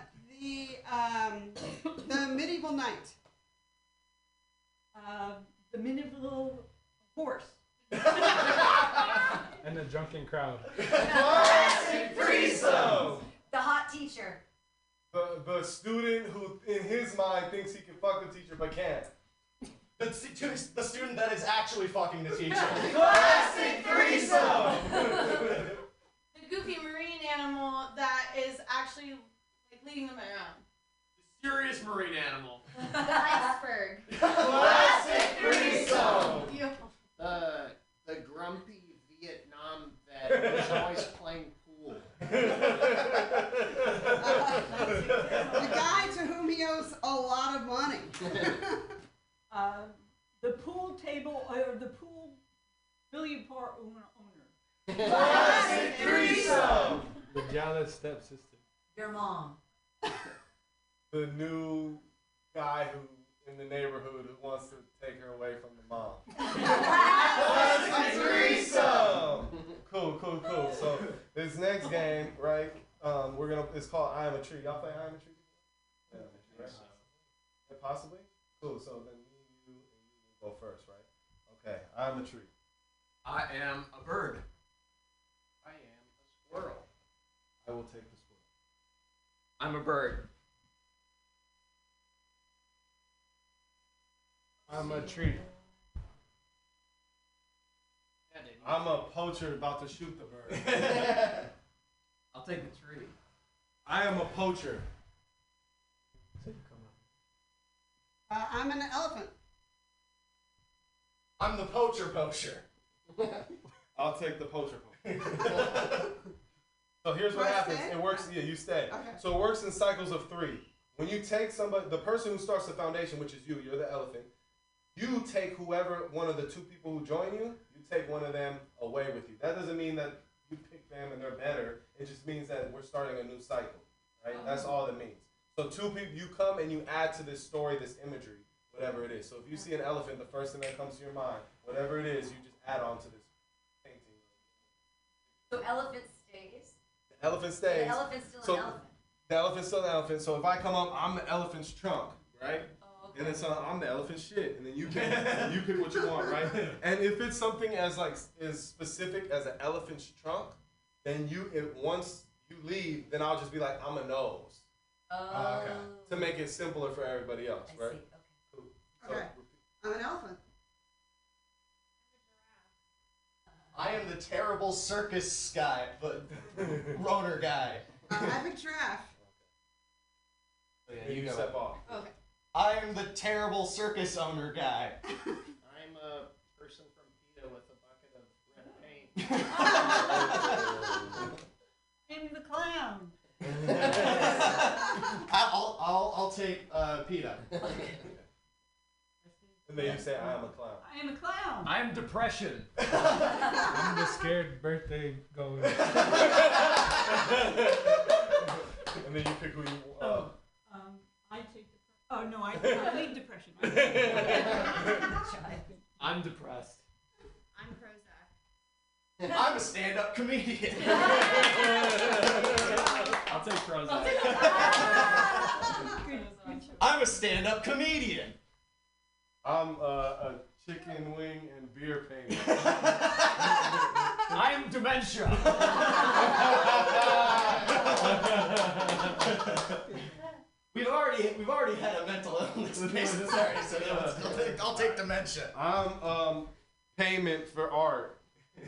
um, the medieval knight. Uh, the medieval horse. And the drunken crowd. Classic threesome. The hot teacher. The, the student who, in his mind, thinks he can fuck the teacher but can't. The, stu- the student that is actually fucking the teacher. Classic threesome. The goofy marine animal that is actually like leading them around. Serious marine animal. The iceberg. Classic threesome. Yo. The the grumpy Vietnam vet who's always playing pool. The guy to whom he owes a lot of money. Uh, the pool table or the pool billiard bar owner. owner. Classic threesome. The jealous stepsister. Your mom. The new guy who in the neighborhood who wants to take her away from the mom. Classic threesome. Cool, cool, cool. So this next game, right? Um, we're gonna. It's called I Am a Tree. Y'all play I Am a Tree? Yeah, right? Yeah, possibly. Cool. So then me, you, and you go first, right? Okay. I am a tree. I am a bird. I am a squirrel. I will take the squirrel. I'm a bird. I'm a tree. I'm a poacher about to shoot the bird. I'll take the tree. I am a poacher. Uh, I'm an elephant. I'm the poacher poacher. I'll take the poacher. Poacher. so here's what happens. stay? It works. Yeah, you stay. Okay. So it works in cycles of three. When you take somebody, the person who starts the foundation, which is you, you're the elephant. You take whoever one of the two people who join you. You take one of them away with you. That doesn't mean that you pick them and they're better. It just means that we're starting a new cycle. Right. Uh-huh. That's all it means. So two people, you come and you add to this story, this imagery, whatever it is. So if you see an elephant, the first thing that comes to your mind, whatever it is, you just add on to this painting. So elephant stays. The elephant stays. The elephant's still so an elephant. The elephant's still an elephant. So if I come up, I'm the elephant's trunk, right? And then so I'm the elephant shit, and then you pick, you pick what you want, right? And if it's something as like as specific as an elephant's trunk, then you it once you leave, then I'll just be like I'm a nose. Oh. okay. To make it simpler for everybody else, right? Cool. So, Okay. I'm an elephant. I am the terrible circus guy, but rotor guy. Uh, I'm a giraffe. Oh, yeah, you you go. step off. Okay. I am the terrible circus owner guy. I'm a person from PETA with a bucket of red paint. I'm the clown. I'll, I'll, I'll take uh, PETA. And then you say I am a clown. I am a clown. I'm depression. I'm the scared birthday going. And then you pick who you. Uh, Um, I take. The, oh no, I, I leave depression. I'm depressed. I'm Prozac. I'm a stand-up comedian. I'll take Prozac. I'm a stand-up comedian. I'm uh, a chicken wing and beer painter. I'm dementia. We've already we've already had a mental illness patient already, so no, I'll take I'll take dementia. I'm um payment for art.